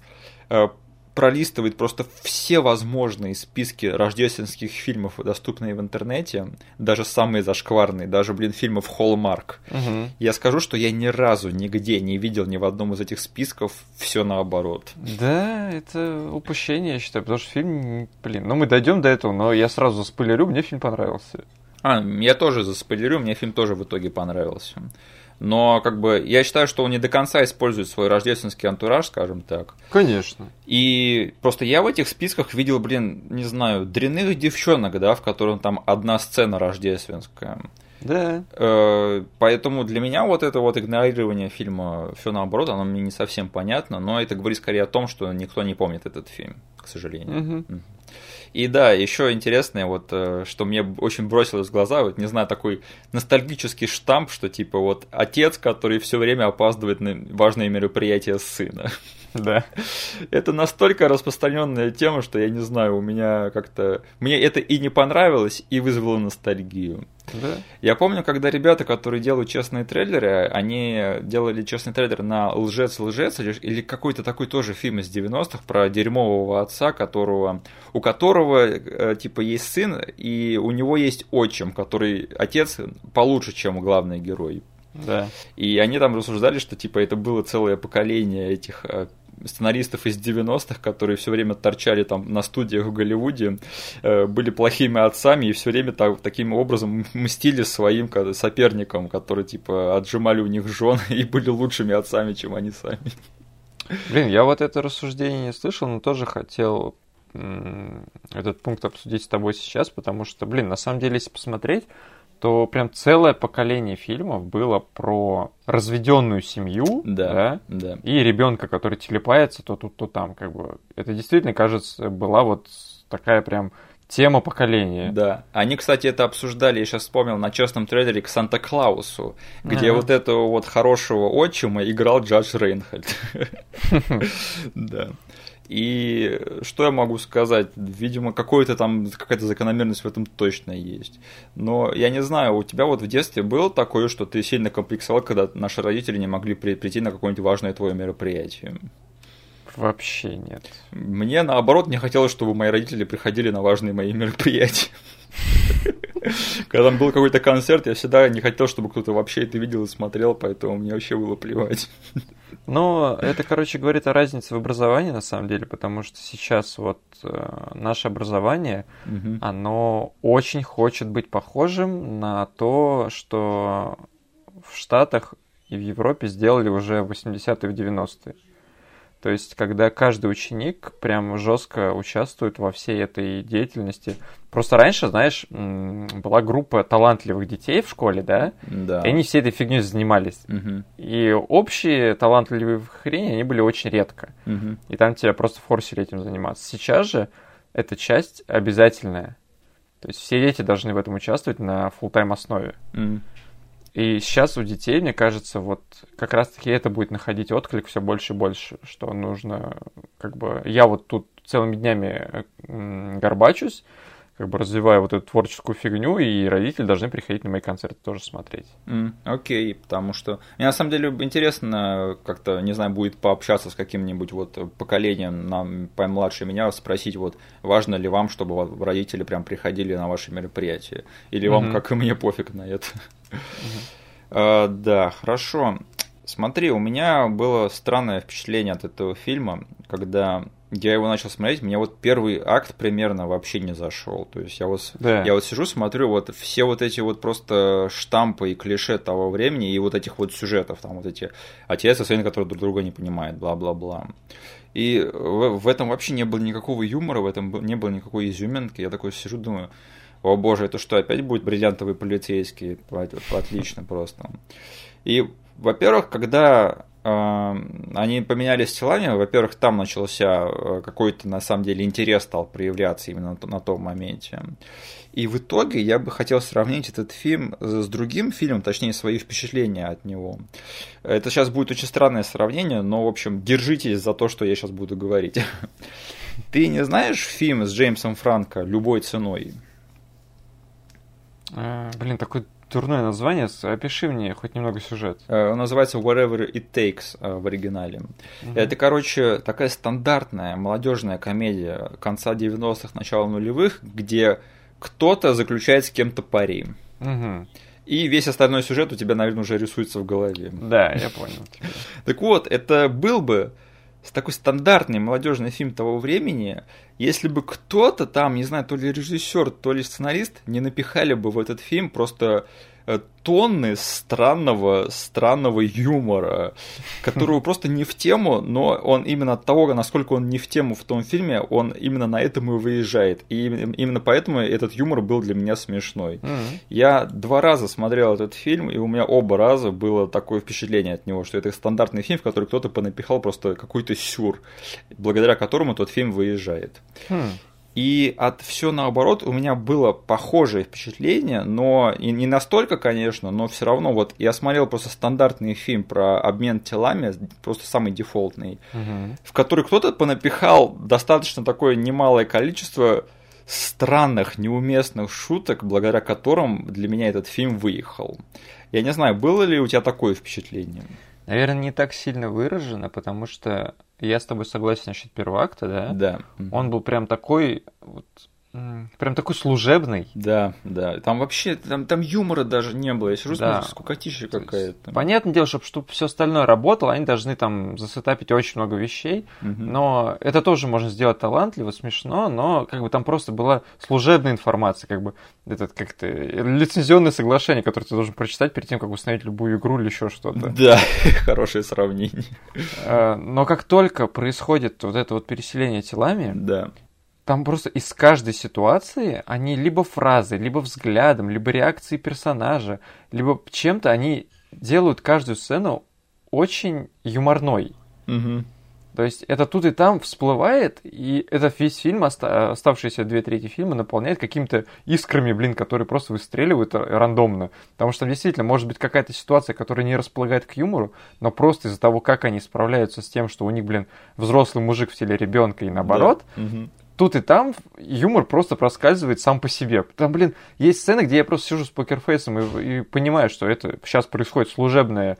э, пролистывает просто все возможные списки рождественских фильмов, доступные в интернете, даже самые зашкварные, даже, блин, фильмов Hallmark. Угу. Я скажу, что я ни разу нигде не видел ни в одном из этих списков все наоборот. Да, это упущение, я считаю, потому что фильм, блин, ну мы дойдем до этого, но я сразу заспойлерю, мне фильм понравился. А, я тоже заспойлерю, мне фильм тоже в итоге понравился но как бы я считаю, что он не до конца использует свой рождественский антураж, скажем так. Конечно. И просто я в этих списках видел, блин, не знаю, дрянных девчонок, да, в котором там одна сцена рождественская. Да. Э, поэтому для меня вот это вот игнорирование фильма все наоборот, оно мне не совсем понятно, но это говорит скорее о том, что никто не помнит этот фильм, к сожалению. Угу. И да, еще интересное, вот, э, что мне очень бросилось в глаза, вот, не знаю, такой ностальгический штамп, что типа вот отец, который все время опаздывает на важные мероприятия сына. Да. Это настолько распространенная тема, что я не знаю, у меня как-то... Мне это и не понравилось, и вызвало ностальгию. Да. Я помню, когда ребята, которые делают честные трейлеры, они делали честный трейлер на «Лжец-лжец» или какой-то такой тоже фильм из 90-х про дерьмового отца, которого, у которого э, типа есть сын, и у него есть отчим, который отец получше, чем главный герой. Да. И они там рассуждали, что типа это было целое поколение этих э, сценаристов из 90-х, которые все время торчали там на студиях в Голливуде, э, были плохими отцами и все время так, таким образом мстили своим соперникам, которые типа отжимали у них жен и были лучшими отцами, чем они сами. Блин, я вот это рассуждение не слышал, но тоже хотел этот пункт обсудить с тобой сейчас, потому что, блин, на самом деле, если посмотреть, то прям целое поколение фильмов было про разведенную семью, да, да, да. и ребенка, который телепается то тут, то там, как бы. Это действительно, кажется, была вот такая прям тема поколения. Да. Они, кстати, это обсуждали, я сейчас вспомнил, на честном трейлере к Санта-Клаусу, где вот этого вот хорошего отчима играл Джадж Рейнхальд. Да. И что я могу сказать? Видимо, какой-то там, какая-то закономерность в этом точно есть. Но я не знаю, у тебя вот в детстве было такое, что ты сильно комплексовал, когда наши родители не могли при, прийти на какое-нибудь важное твое мероприятие? Вообще нет. Мне наоборот не хотелось, чтобы мои родители приходили на важные мои мероприятия. Когда там был какой-то концерт, я всегда не хотел, чтобы кто-то вообще это видел и смотрел, поэтому мне вообще было плевать. Но это, короче, говорит о разнице в образовании, на самом деле, потому что сейчас вот э, наше образование, угу. оно очень хочет быть похожим на то, что в Штатах и в Европе сделали уже в 80-е, в 90-е. То есть, когда каждый ученик прям жестко участвует во всей этой деятельности. Просто раньше, знаешь, была группа талантливых детей в школе, да? Да. И они все этой фигней занимались. Угу. И общие талантливые хрени, они были очень редко. Угу. И там тебя просто форсили этим заниматься. Сейчас же эта часть обязательная. То есть все дети должны в этом участвовать на full тайм основе. Mm. И сейчас у детей, мне кажется, вот как раз-таки это будет находить отклик все больше и больше, что нужно, как бы, я вот тут целыми днями горбачусь, как бы развиваю вот эту творческую фигню, и родители должны приходить на мои концерты тоже смотреть. Окей, okay, потому что мне на самом деле интересно как-то, не знаю, будет пообщаться с каким-нибудь вот поколением нам помладше меня, спросить вот, важно ли вам, чтобы родители прям приходили на ваши мероприятия, или вам, mm-hmm. как и мне, пофиг на это. А, да, хорошо. Смотри, у меня было странное впечатление от этого фильма, когда я его начал смотреть, мне вот первый акт примерно вообще не зашел. То есть я вот, Да. я вот сижу, смотрю вот все вот эти вот просто штампы и клише того времени и вот этих вот сюжетов, там вот эти отец и сын, которые друг друга не понимают, бла-бла-бла. И в, в этом вообще не было никакого юмора, в этом не было никакой изюминки. Я такой сижу, думаю, о боже, это что, опять будет бриллиантовый полицейский? По- Отлично просто. И, во-первых, когда э, они поменялись телами, во-первых, там начался э, какой-то, на самом деле, интерес стал проявляться именно на том моменте. И в итоге я бы хотел сравнить этот фильм с другим фильмом, точнее, свои впечатления от него. Это сейчас будет очень странное сравнение, но, в общем, держитесь за то, что я сейчас буду говорить. Ты не знаешь фильм с Джеймсом Франко «Любой ценой»? Э, Блин, такое дурное название. Опиши мне хоть немного сюжет. Э, Он называется Whatever It Takes э, в оригинале. Это, короче, такая стандартная молодежная комедия конца 90-х, начала нулевых, где кто-то заключает с кем-то пари. Мгм. И весь остальной сюжет у тебя, наверное, уже рисуется в голове. Да, я понял. Так вот, это был бы с такой стандартный молодежный фильм того времени, если бы кто-то там, не знаю, то ли режиссер, то ли сценарист, не напихали бы в этот фильм просто тонны странного, странного юмора, которого просто не в тему, но он именно от того, насколько он не в тему в том фильме, он именно на этом и выезжает. И именно поэтому этот юмор был для меня смешной. Мгм. Я два раза смотрел этот фильм, и у меня оба раза было такое впечатление от него, что это стандартный фильм, в который кто-то понапихал просто какой-то сюр, благодаря которому тот фильм выезжает. Хм. И от все наоборот у меня было похожее впечатление, но и не настолько, конечно, но все равно вот я смотрел просто стандартный фильм про обмен телами, просто самый дефолтный, Мгм. в который кто-то понапихал достаточно такое немалое количество странных, неуместных шуток, благодаря которым для меня этот фильм выехал. Я не знаю, было ли у тебя такое впечатление? Наверное, не так сильно выражено, потому что я с тобой согласен насчет первого акта, да? Да. Он был прям такой, вот, прям такой служебный. Да, да. Там вообще, там, там юмора даже не было. Я сижу, Да. скукотища какая-то. Понятное дело, чтобы, чтобы все остальное работало, они должны там засетапить очень много вещей, Мгм. но это тоже можно сделать талантливо, смешно, но как бы там просто была служебная информация, как бы этот как-то лицензионное соглашение, которое ты должен прочитать перед тем, как установить любую игру или еще что-то. Да, хорошее сравнение. Э, Но как только происходит вот это вот переселение телами, Да. Там просто из каждой ситуации они либо фразой, либо взглядом, либо реакцией персонажа, либо чем-то они делают каждую сцену очень юморной. Мгм. То есть это тут и там всплывает, и это весь фильм, оста- оставшиеся две трети фильма, наполняет какими-то искрами, блин, которые просто выстреливают рандомно. Потому что там действительно может быть какая-то ситуация, которая не располагает к юмору, но просто из-за того, как они справляются с тем, что у них, блин, взрослый мужик в теле ребенка и наоборот, Да. Тут и там юмор просто проскальзывает сам по себе. Там, блин, есть сцены, где я просто сижу с покерфейсом и, и понимаю, что это сейчас происходит служебная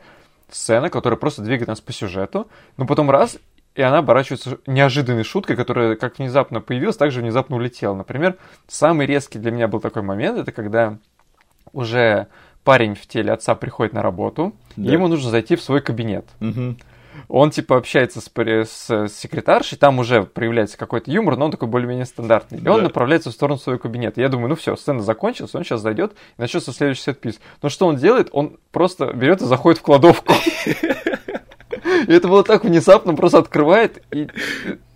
сцена, которая просто двигает нас по сюжету, но потом раз, и она оборачивается неожиданной шуткой, которая как внезапно появилась, так же внезапно улетела. Например, самый резкий для меня был такой момент, это когда уже парень в теле отца приходит на работу, и Да. ему нужно зайти в свой кабинет. Мгм. Он, типа, общается с, с секретаршей, там уже проявляется какой-то юмор, но он такой более-менее стандартный. И он Да. направляется в сторону своего кабинета. Я думаю, ну все, сцена закончилась, он сейчас зайдет и начнется следующий сет-пис. Но что он делает? Он просто берет и заходит в кладовку. И это было так внезапно, просто открывает и...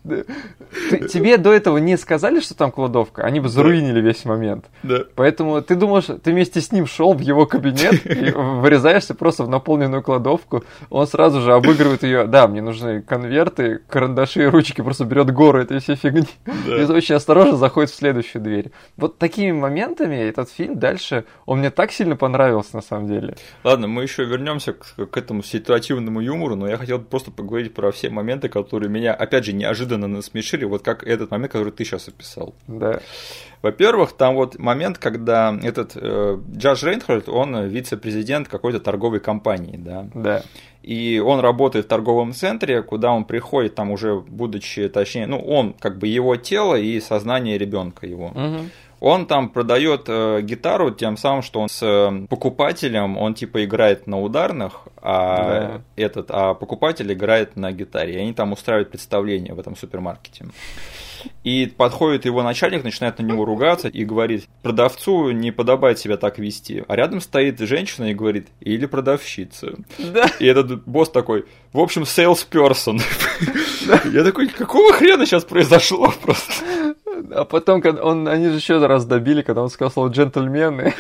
Ты- тебе до этого не сказали, что там кладовка, они бы заруинили весь момент. Да. Поэтому ты думаешь, ты вместе с ним шел в его кабинет и вырезаешься просто в наполненную кладовку. Он сразу же обыгрывает ее. Да, мне нужны конверты, карандаши и ручки. Просто берет гору этой всей фигни. И очень осторожно заходит в следующую дверь. Вот такими моментами этот фильм дальше, он мне так сильно понравился на самом деле. Ладно, мы еще вернемся к, к этому ситуативному юмору, но я хотел просто поговорить про все моменты, которые меня, опять же, неожиданно насмешили, вот как этот момент, который ты сейчас описал. Да. Во-первых, там вот момент, когда этот э, Джаш Рейнхольд, он вице-президент какой-то торговой компании, да, Да. и он работает в торговом центре, куда он приходит, там уже будучи, точнее, ну, он как бы его тело и сознание ребенка его. Мгм. Он там продает э, гитару тем самым, что он с э, покупателем, он типа играет на ударных, а Да. этот, а покупатель играет на гитаре. И они там устраивают представление в этом супермаркете. И подходит его начальник, начинает на него ругаться и говорит, продавцу не подобает себя так вести. А рядом стоит женщина и говорит, или продавщица. Да. И этот босс такой, в общем, salesperson. Я такой, какого хрена сейчас произошло просто? А потом, когда он, они же еще раз добили, когда он сказал слово джентльмены.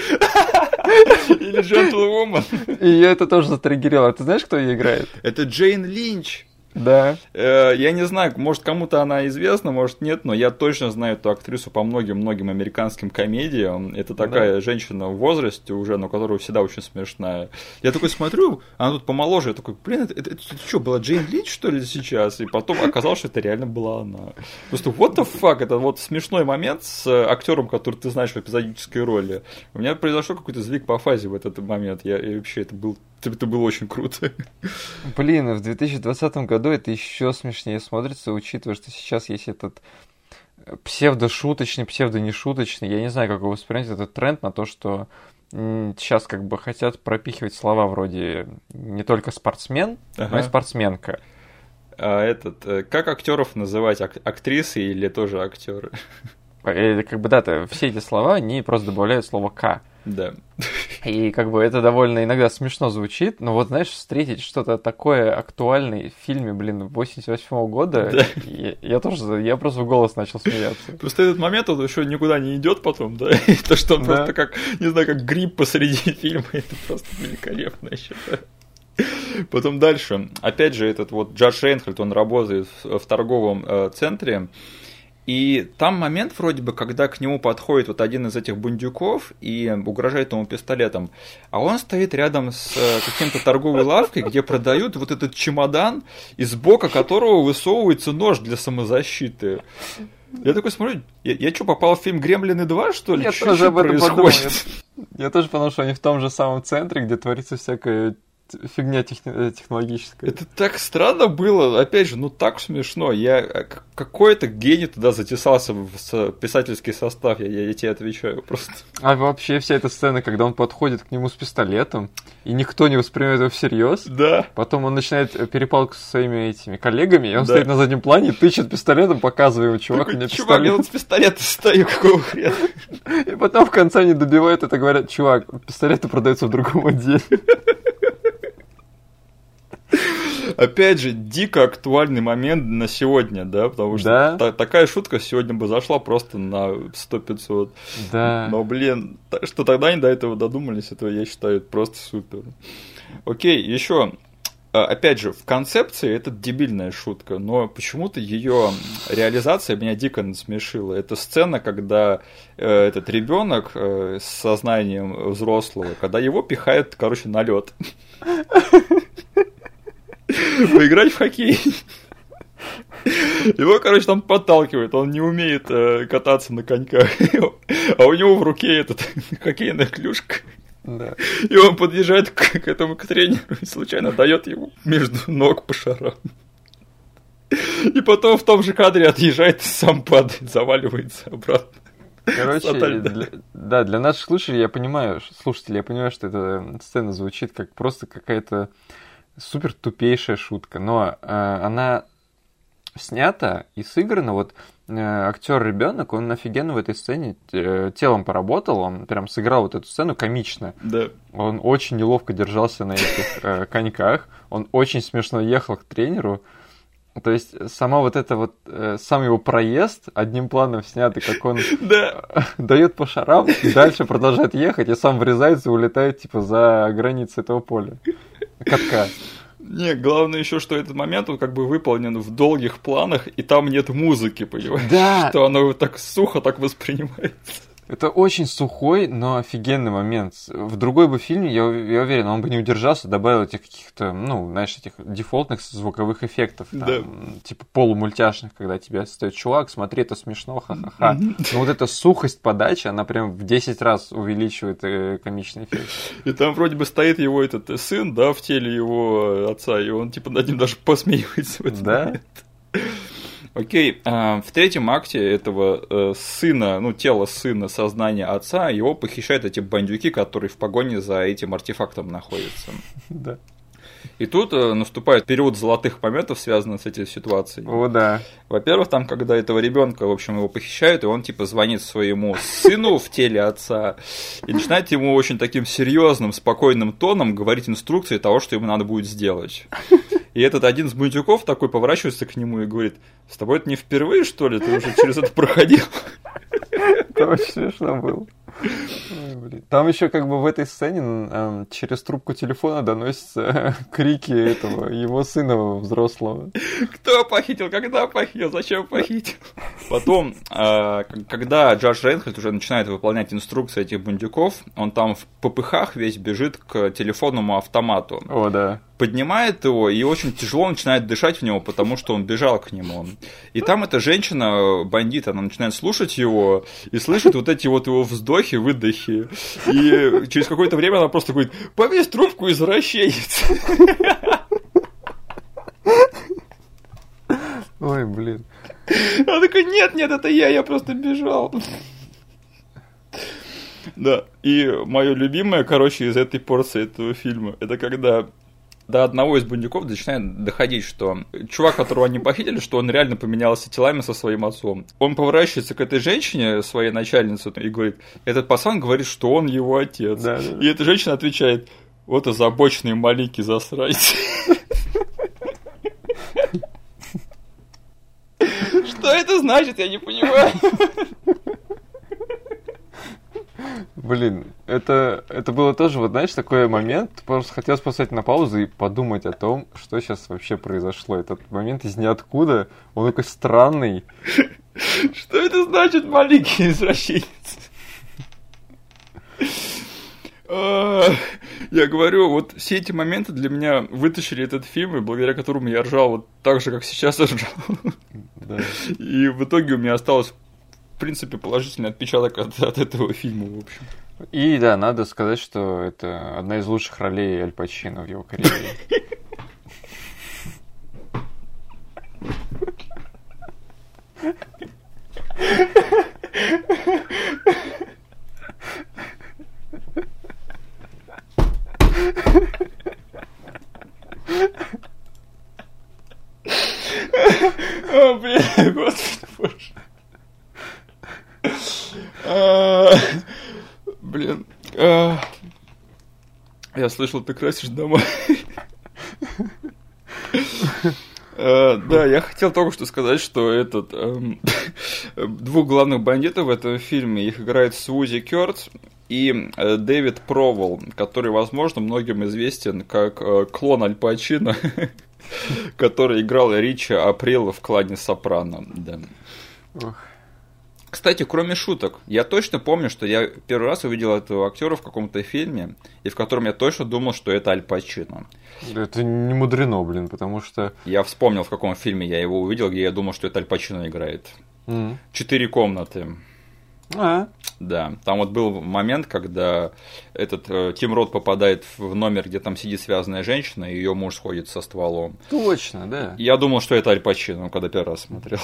Или gentlewoman. И я это тоже затриггерило. А Ты знаешь, кто ее играет? Это Джейн Линч. Да. Э, Я не знаю, может кому-то она известна, может нет, но я точно знаю эту актрису по многим-многим американским комедиям. Это такая женщина в возрасте уже, но которая всегда очень смешная. Я такой смотрю, она тут помоложе, я такой, блин, это, это, это что, была Джейн Линч, что ли, сейчас? И потом оказалось, что это реально была она. Просто what the fuck, это вот смешной момент с актером, который ты знаешь в эпизодической роли. У меня произошел какой-то сдвиг по фазе в этот момент. Я, я вообще, это был это было очень круто. Блин, в 2020 году это еще смешнее смотрится, учитывая, что сейчас есть этот псевдо-шуточный, псевдо-нешуточный. Я не знаю, как его воспринять, этот тренд на то, что сейчас как бы хотят пропихивать слова вроде не только спортсмен, но и Ага. спортсменка. А этот, э, как актеров называть? Ак- актрисы или тоже актеры? Э, Как бы да, все эти слова, они просто добавляют слово «к». Да. И как бы это довольно иногда смешно звучит, но вот знаешь, встретить что-то такое актуальное в фильме, блин, 88 года, Да. я, я тоже, я просто в голос начал смеяться. Просто этот момент, он еще никуда не идет потом, да? И то, что он Да. просто как, не знаю, как гриб посреди фильма, это просто великолепно, я считаю. Потом дальше. Опять же, этот вот Джордж Рейнхольд, он работает в, в торговом э, центре. И там момент вроде бы, когда к нему подходит вот один из этих бундюков и угрожает ему пистолетом, а он стоит рядом с э, каким-то торговой лавкой, где продают вот этот чемодан, из бока которого высовывается нож для самозащиты. Я такой смотрю, я, я что, попал в фильм «Гремлины 2», что ли? Я Чё- тоже об этом происходит? подумал. Я тоже подумал, что они в том же самом центре, где творится всякая фигня техни- э, технологическая. Это так странно было, опять же, ну так смешно. Я к- какой-то гений туда затесался в писательский состав, я, я- я тебе отвечаю просто. А вообще вся эта сцена, когда он подходит к нему с пистолетом, и никто не воспринимает его всерьез, Да. Потом он начинает э, перепалку со своими этими коллегами, и он Да. стоит на заднем плане, тычет пистолетом, показывая его, чувак, у Такой, меня Чувак, я пистолет. вот с пистолета стою, какого хрена? И потом в конце они добивают это, говорят, чувак, пистолеты продаются в другом отделе. Опять же, дико актуальный момент на сегодня, да, потому что Да. та- такая шутка сегодня бы зашла просто на 100-500. Да. Но, блин, что тогда они до этого додумались, это, я считаю, просто супер. Окей, еще. Опять же, в концепции это дебильная шутка, но почему-то ее реализация меня дико насмешила. Это сцена, когда э, этот ребенок э, с сознанием взрослого, когда его пихают, короче, на лед. Поиграть в хоккей. Его, короче, там подталкивают, он не умеет э, кататься на коньках. А у него в руке этот хоккейная клюшка. Да. И он подъезжает к, к этому к тренеру и случайно дает ему между ног по шарам. И потом в том же кадре отъезжает и сам падает, заваливается обратно. Короче, для- да, для наших слушателей я понимаю, слушателей, я понимаю, что эта сцена звучит как просто какая-то супер тупейшая шутка, но э, она снята и сыграна, вот актер ребенок, он офигенно в этой сцене э, телом поработал, он прям сыграл вот эту сцену комично. Да. Он очень неловко держался на этих э, коньках, он очень смешно ехал к тренеру. То есть сама вот это вот, э, сам его проезд одним планом снятый, как он Да. дает по шарам, и дальше продолжает ехать, и сам врезается и улетает типа за границы этого поля. Катка. Не, главное еще, что этот момент, он как бы выполнен в долгих планах, и там нет музыки, понимаешь? Да. Что оно так сухо так воспринимается. Это очень сухой, но офигенный момент. В другой бы фильме, я, я уверен, он бы не удержался, добавил этих каких-то, ну, знаешь, этих дефолтных звуковых эффектов, там, Да. типа полумультяшных, когда тебе стоит чувак, смотри, это смешно, ха-ха-ха. Но вот эта сухость подачи, она прям в 10 раз увеличивает э, комичный эффект. И там вроде бы стоит его этот э, сын, да, в теле его отца, и он типа над ним даже посмеивается в этот Да? момент. Окей, а, в третьем акте этого э, сына, ну, тело сына, сознания отца, его похищают эти бандюки, которые в погоне за этим артефактом находятся. Да. И тут э, наступает период золотых моментов, связанных с этой ситуацией. О, да. Во-первых, там, когда этого ребенка, в общем, его похищают, и он типа звонит своему сыну в теле отца и начинает ему очень таким серьезным, спокойным тоном говорить инструкции того, что ему надо будет сделать. И этот один из бандюков такой поворачивается к нему и говорит, с тобой это не впервые, что ли? Ты уже через это проходил? Это очень смешно было. Ой. Там еще как бы в этой сцене через трубку телефона доносятся крики этого его сына взрослого. Кто похитил, когда похитил, зачем похитил? Потом, э, когда Джордж Рейнхольд уже начинает выполнять инструкции этих бандюков, он там в попыхах весь бежит к телефонному автомату. О, да. Поднимает его и очень тяжело начинает дышать в него, потому что он бежал к нему. И там эта женщина, бандит, она начинает слушать его и слышит вот эти вот его вздохи, выдохи. И через какое-то время она просто говорит, повесь трубку, извращенец. Ой, блин. Она такая, нет, нет, это я, я просто бежал. Да, и мое любимое, короче, из этой порции этого фильма, это когда до одного из бандюков начинает доходить, что чувак, которого они похитили, что он реально поменялся телами со своим отцом. Он поворачивается к этой женщине, своей начальнице, и говорит, этот пацан говорит, что он его отец. Да, да. И эта женщина отвечает, вот озабоченные малики засрать. Что это значит, я не понимаю. Блин, это, это было тоже, вот знаешь, такой момент, просто хотелось поставить на паузу и подумать о том, что сейчас вообще произошло. Этот момент из ниоткуда, он такой странный. Что это значит, маленький извращенец? А, Я говорю, вот все эти моменты для меня вытащили этот фильм, и благодаря которому я ржал вот так же, как сейчас ржал. Да. И в итоге у меня осталось, принципе, положительный отпечаток от, от этого фильма, в общем. И да, надо сказать, что это одна из лучших ролей Аль Пачино в его карьере. О, блин, господи боже. А, Блин. а, Я слышал, ты красишь дома. Э, Да, я хотел только что сказать, что этот эм, двух главных бандитов в этом фильме их играет Сузи Кёрт и э, Дэвид Провол, который, возможно, многим известен как э, клон Аль Пачино, который играл Рича Апрела в клане Сопрано. Ох. Кстати, кроме шуток, я точно помню, что я первый раз увидел этого актера в каком-то фильме, и в котором я точно думал, что это Аль Пачино. Это не мудрено, блин, потому что... Я вспомнил, в каком фильме я его увидел, где я думал, что это Аль Пачино играет. М. Четыре комнаты. А, Да, там вот был момент, когда этот э, Тим Рот попадает в номер, где там сидит связанная женщина, и ее муж сходит со стволом. точно, да. Я думал, что это Аль Пачино, когда первый раз смотрел.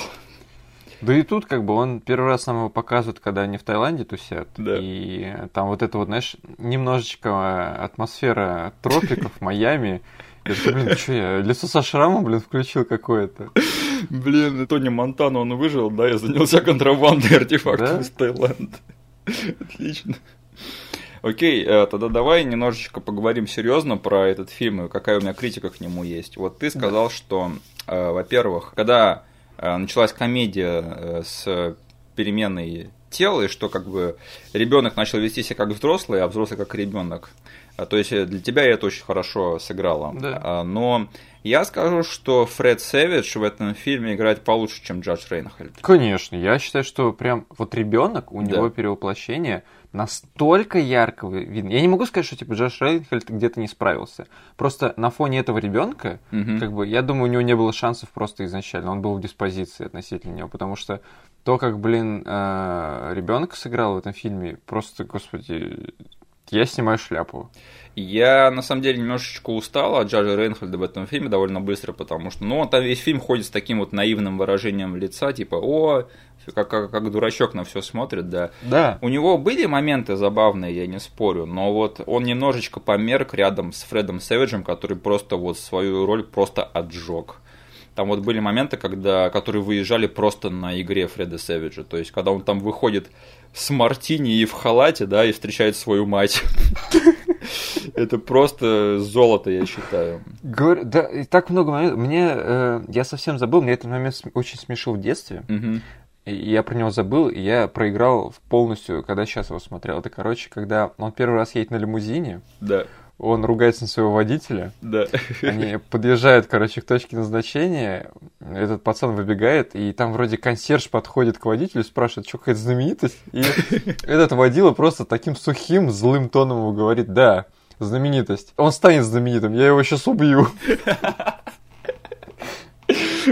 Да и тут как бы он первый раз нам его показывает, когда они в Таиланде тусят. Да. И там вот это вот, знаешь, немножечко атмосфера тропиков, Майами. Я такой, блин, что я, лицо со шрамом, блин, включил какое-то. Блин, Тони Монтана, он выжил, да, я занялся контрабандой артефактов Да? из Таиланда. Отлично. Окей, э, тогда давай немножечко поговорим серьезно про этот фильм и какая у меня критика к нему есть. Вот ты сказал, что, э, во-первых, когда началась комедия э, с переменной тела, и что как бы ребенок начал вести себя как взрослый, а взрослый как ребенок. А, То есть э, для тебя это очень хорошо сыграло. Да. А, Но я скажу, что Фред Сэвидж в этом фильме играет получше, чем Джордж Рейнхольд. Конечно, я считаю, что прям вот ребенок, у Да. него перевоплощение настолько ярко видно. Я не могу сказать, что типа Джош Рейнхельд где-то не справился. Просто на фоне этого ребенка, Мгм. как бы, я думаю, у него не было шансов просто изначально. Он был в диспозиции относительно него, потому что то, как, блин, ребенка сыграл в этом фильме, просто, господи, я снимаю шляпу. Я, на самом деле, немножечко устал от Джаджа Рейнхольда в этом фильме довольно быстро, потому что, ну, он там весь фильм ходит с таким вот наивным выражением лица, типа, о, как, как, как дурачок на все смотрит, да. Да. У него были моменты забавные, я не спорю, но вот он немножечко померк рядом с Фредом Сэвиджем, который просто вот свою роль просто отжег. Там вот были моменты, когда, которые выезжали просто на игре Фреда Сэвиджа. То есть, когда он там выходит с мартини и в халате, да, и встречает свою мать. Это просто золото, я считаю. Говорю, да, и так много моментов. Мне, э, я совсем забыл, мне этот момент очень смешил в детстве. И я про него забыл, и я проиграл полностью, когда сейчас его смотрел. Это, короче, когда он первый раз едет на лимузине, Да, он ругается на своего водителя, да. они подъезжают, короче, к точке назначения, этот пацан выбегает, и там вроде консьерж подходит к водителю, спрашивает, что какая-то знаменитость, и этот водила просто таким сухим, злым тоном ему говорит, да, знаменитость. Он станет знаменитым, я его сейчас убью.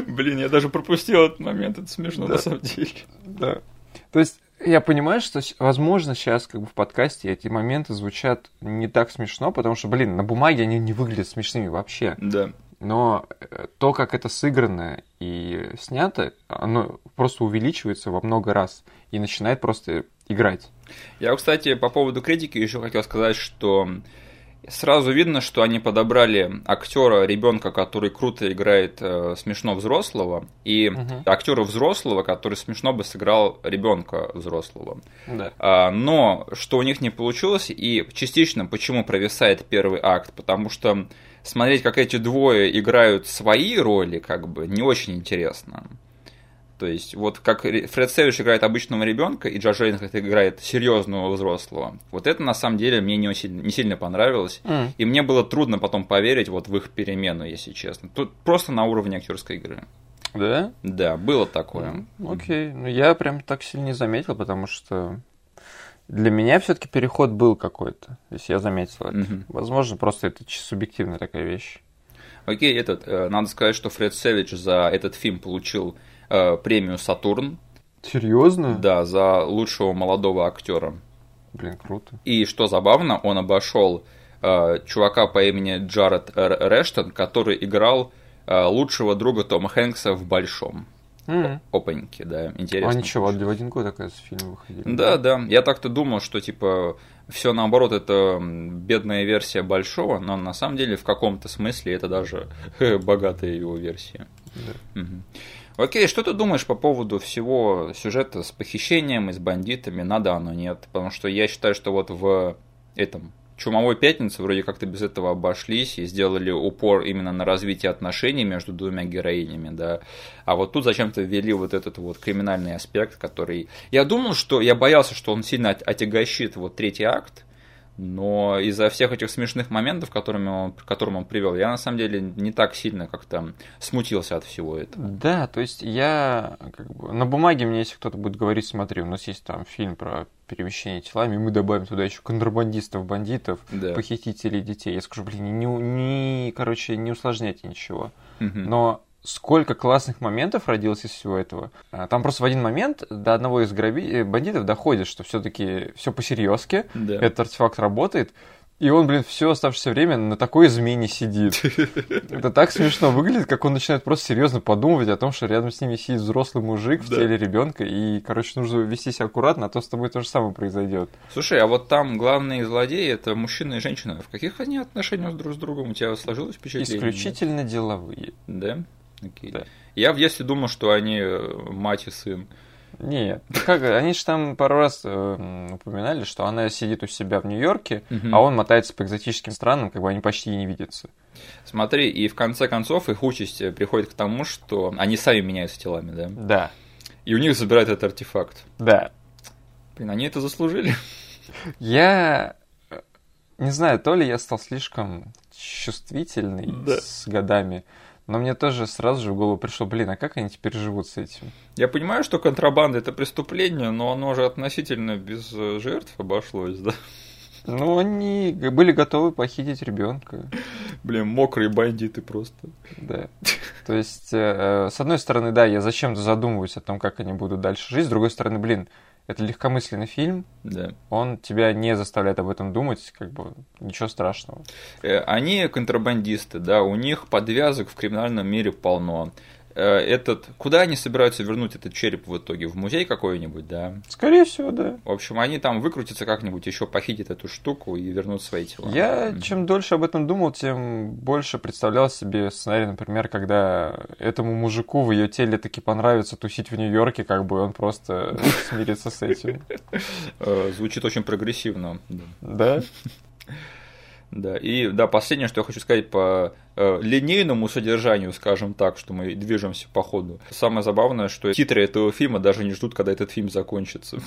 Блин, я даже пропустил этот момент, это смешно Да. на самом деле. Да. То есть я понимаю, что, возможно, сейчас как бы в подкасте эти моменты звучат не так смешно, потому что, блин, на бумаге они не выглядят смешными вообще. Да. Но э, то, как это сыграно и снято, оно просто увеличивается во много раз и начинает просто играть. Я, кстати, по поводу критики еще хотел сказать, что сразу видно, что они подобрали актера, ребенка, который круто играет э, смешно взрослого, и Мгм. актера взрослого, который смешно бы сыграл ребенка взрослого. Да. А, но что у них не получилось, и частично почему провисает первый акт, потому что смотреть, как эти двое играют свои роли, как бы не очень интересно. То есть, вот как Ре- Фред Сэвидж играет обычного ребенка, и Джордж Рейнхард играет серьезного взрослого. Вот это на самом деле мне не, очень- не сильно понравилось. М. И мне было трудно потом поверить вот в их перемену, если честно. Тут просто на уровне актерской игры. Да? Да, было такое. Окей. Ну, я прям так сильно не заметил, потому что для меня все-таки переход был какой-то, если я заметил это. Мгм. Возможно, просто это субъективная такая вещь. Окей, этот, э, надо сказать, что Фред Сэвидж за этот фильм получил э, премию Сатурн, Серьезно? да, за лучшего молодого актера. Блин, круто. И что забавно, он обошел э, чувака по имени Джаред Р- Рештон, который играл э, лучшего друга Тома Хэнкса в Большом. М. Опаньки, да, интересно. А ничего, в один год, оказывается, фильмы выходили. Да, да. Я так-то думал, что типа все наоборот, это бедная версия большого, но на самом деле в каком-то смысле это даже богатая его версия. Да. Мгм. Окей, что ты думаешь по поводу всего сюжета с похищением и с бандитами? Надо оно, нет? Потому что я считаю, что вот в этом Чумовой пятнице вроде как-то без этого обошлись и сделали упор именно на развитие отношений между двумя героинями, да. А вот тут зачем-то ввели вот этот вот криминальный аспект, который... Я думал, что... Я боялся, что он сильно от- отягощит вот третий акт, но из-за всех этих смешных моментов, которыми он, к которым он привел, я на самом деле не так сильно как-то смутился от всего этого. Да, то есть я как бы, на бумаге мне, если кто-то будет говорить, смотри, у нас есть там фильм про перемещение телами, мы добавим туда еще контрабандистов, бандитов, Да. похитителей детей. Я скажу, блин, не, не, короче, не усложняйте ничего. Мгм. Но сколько классных моментов родилось из всего этого. А, Там просто в один момент до одного из граби... э, бандитов доходит, что все-таки все по-серьезки, Да. этот артефакт работает, и он, блин, все оставшееся время на такой измене сидит. Это так смешно выглядит, как он начинает просто серьезно подумывать о том, что рядом с ними сидит взрослый мужик в Да. теле ребенка, и, короче, нужно вести себя аккуратно, а то с тобой то же самое произойдет. Слушай, а вот там главные злодеи это мужчина и женщина. В каких они отношениях друг с другом? У тебя сложилось впечатление? Исключительно деловые. Да? Окей. Да. Я в детстве думал, что они э, мать и сын. Нет, ну как, они же там пару раз э, упоминали, что она сидит у себя в Нью-Йорке, Мгм. а он мотается по экзотическим странам, как бы они почти не видятся. Смотри, и в конце концов их участь э, приходит к тому, что они сами меняются телами, да? Да, И у них забирают этот артефакт. да. Блин, они это заслужили. Я э, не знаю, то ли я стал слишком чувствительный Да. с годами, но мне тоже сразу же в голову пришло, блин, а как они теперь живут с этим? Я понимаю, что контрабанда это преступление, но оно же относительно без э, жертв обошлось, да? Ну, они были готовы похитить ребенка. Блин, мокрые бандиты просто. Да. То есть, э, э, с одной стороны, да, я зачем-то задумываюсь о том, как они будут дальше жить. С другой стороны, блин, это легкомысленный фильм, Да. он тебя не заставляет об этом думать, как бы ничего страшного. Э, Они контрабандисты, да, у них подвязок в криминальном мире полно. Э, Этот, куда они собираются вернуть этот череп в итоге? В музей какой-нибудь, да? Скорее всего, да. В общем, они там выкрутятся как-нибудь, еще похитят эту штуку и вернут свои тела. Я чем дольше об этом думал, тем больше представлял себе сценарий, например, когда этому мужику в ее теле таки понравится тусить в Нью-Йорке, как бы он просто смирится с этим. Э, Звучит очень прогрессивно. да. Да? И да, последнее, что я хочу сказать по э, линейному содержанию, скажем так, что мы движемся по ходу. Самое забавное, что титры этого фильма даже не ждут, когда этот фильм закончится.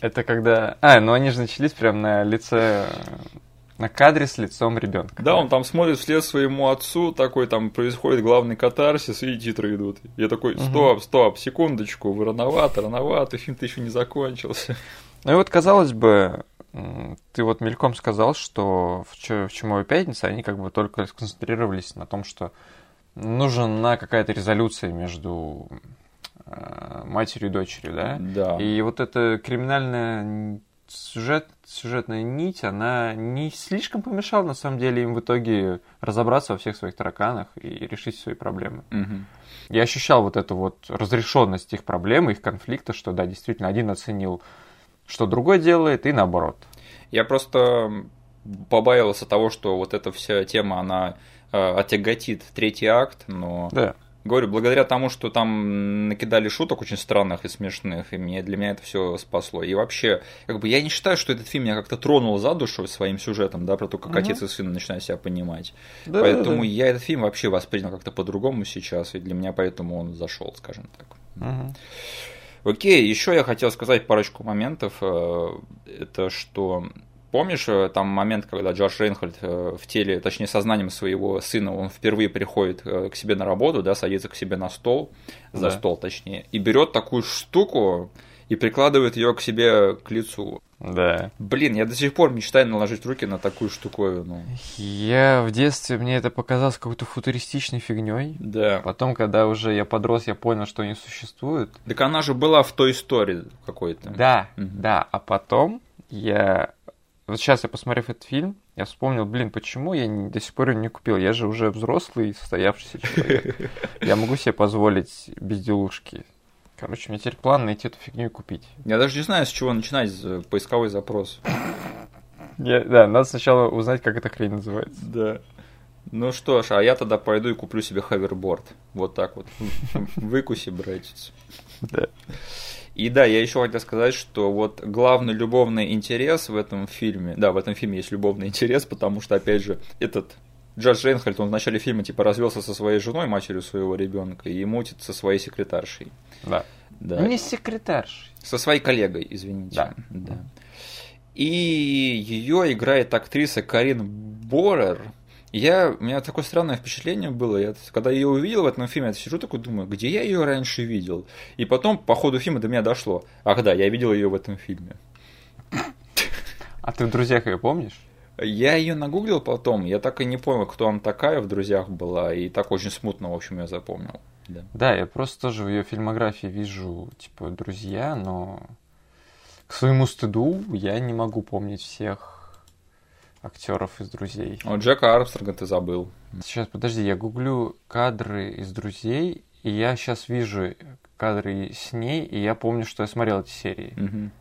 Это когда... А, ну они же начались прям на лице... На кадре с лицом ребенка. Да, он там смотрит вслед своему отцу, такой там происходит главный катарсис, и титры идут. Я такой, стоп, стоп, секундочку, вы рановато, рановато, фильм-то еще не закончился. Ну и вот, казалось бы, ты вот мельком сказал, что в, «Чумовой пятнице» они как бы только сконцентрировались на том, что нужна какая-то резолюция между э, матерью и дочерью, да? Да. И вот эта криминальная сюжет, сюжетная нить, она не слишком помешала, на самом деле, им в итоге разобраться во всех своих тараканах и решить свои проблемы. Мгм. Я ощущал вот эту вот разрешенность их проблемы, их конфликта, что да, действительно, один оценил, что другой делает, и наоборот. Я просто побаивался того, что вот эта вся тема, она э, отяготит третий акт, но Да. говорю, благодаря тому, что там накидали шуток очень странных и смешных, и мне, для меня это все спасло. И вообще, как бы я не считаю, что этот фильм меня как-то тронул за душу своим сюжетом, да, про то, как Мгм. отец и сын начинают себя понимать. Да, поэтому да. я этот фильм вообще воспринял как-то по-другому сейчас, и для меня поэтому он зашел, скажем так. Мгм. Окей, еще я хотел сказать парочку моментов. э, Это что... Помнишь э, там момент, когда Джордж Рейнхольд э, в теле, точнее сознанием своего сына, он впервые приходит к себе на работу, да, садится к себе на стол, за Да. стол точнее, и берет такую штуку и прикладывает ее к себе к лицу. Да. Блин, я до сих пор мечтаю наложить руки на такую штуковину. Я в детстве, мне это показалось какой-то футуристичной фигней. Да. Потом, когда уже я подрос, я понял, что они существуют. Так она же была в той истории какой-то. Да, Мгм. да. А потом я... Вот сейчас я, посмотрев этот фильм, я вспомнил, блин, почему я до сих пор её не купил? Я же уже взрослый состоявшийся человек. Я могу себе позволить безделушки. Короче, у меня теперь план найти эту фигню и купить. Я даже не знаю, с чего начинать э, поисковой запрос. Я- да, надо сначала узнать, как эта хрень называется. Да. Ну что ж, а я тогда пойду и куплю себе ховерборд. Вот так вот. Выкуси, братец. Да. И да, я еще хотел сказать, что вот главный любовный интерес в этом фильме, да, в этом фильме есть любовный интерес, потому что, опять же, этот Джордж Рейнхольд, он в начале фильма типа развелся со своей женой, матерью своего ребенка, и мутит со своей секретаршей. Да. Да. Ну, Не секретарш. Со своей коллегой, извините. Да. да. И ее играет актриса Карин Борер. Я, у меня такое странное впечатление было. Я, когда ее увидел в этом фильме, я сижу такой, думаю, где я ее раньше видел? И потом, по ходу фильма до меня дошло. Ах да, я видел ее в этом фильме. А ты в друзьях ее помнишь? Я ее нагуглил потом, я так и не понял, кто она такая в «Друзьях» была, и так очень смутно, в общем, я запомнил. Да. Да, я просто тоже в ее фильмографии вижу, типа, друзья, но к своему стыду я не могу помнить всех актеров из друзей. Вот Джека Армстронга ты забыл. Сейчас, подожди, я гуглю кадры из друзей, и я сейчас вижу кадры с ней, и я помню, что я смотрел эти серии. Мгм.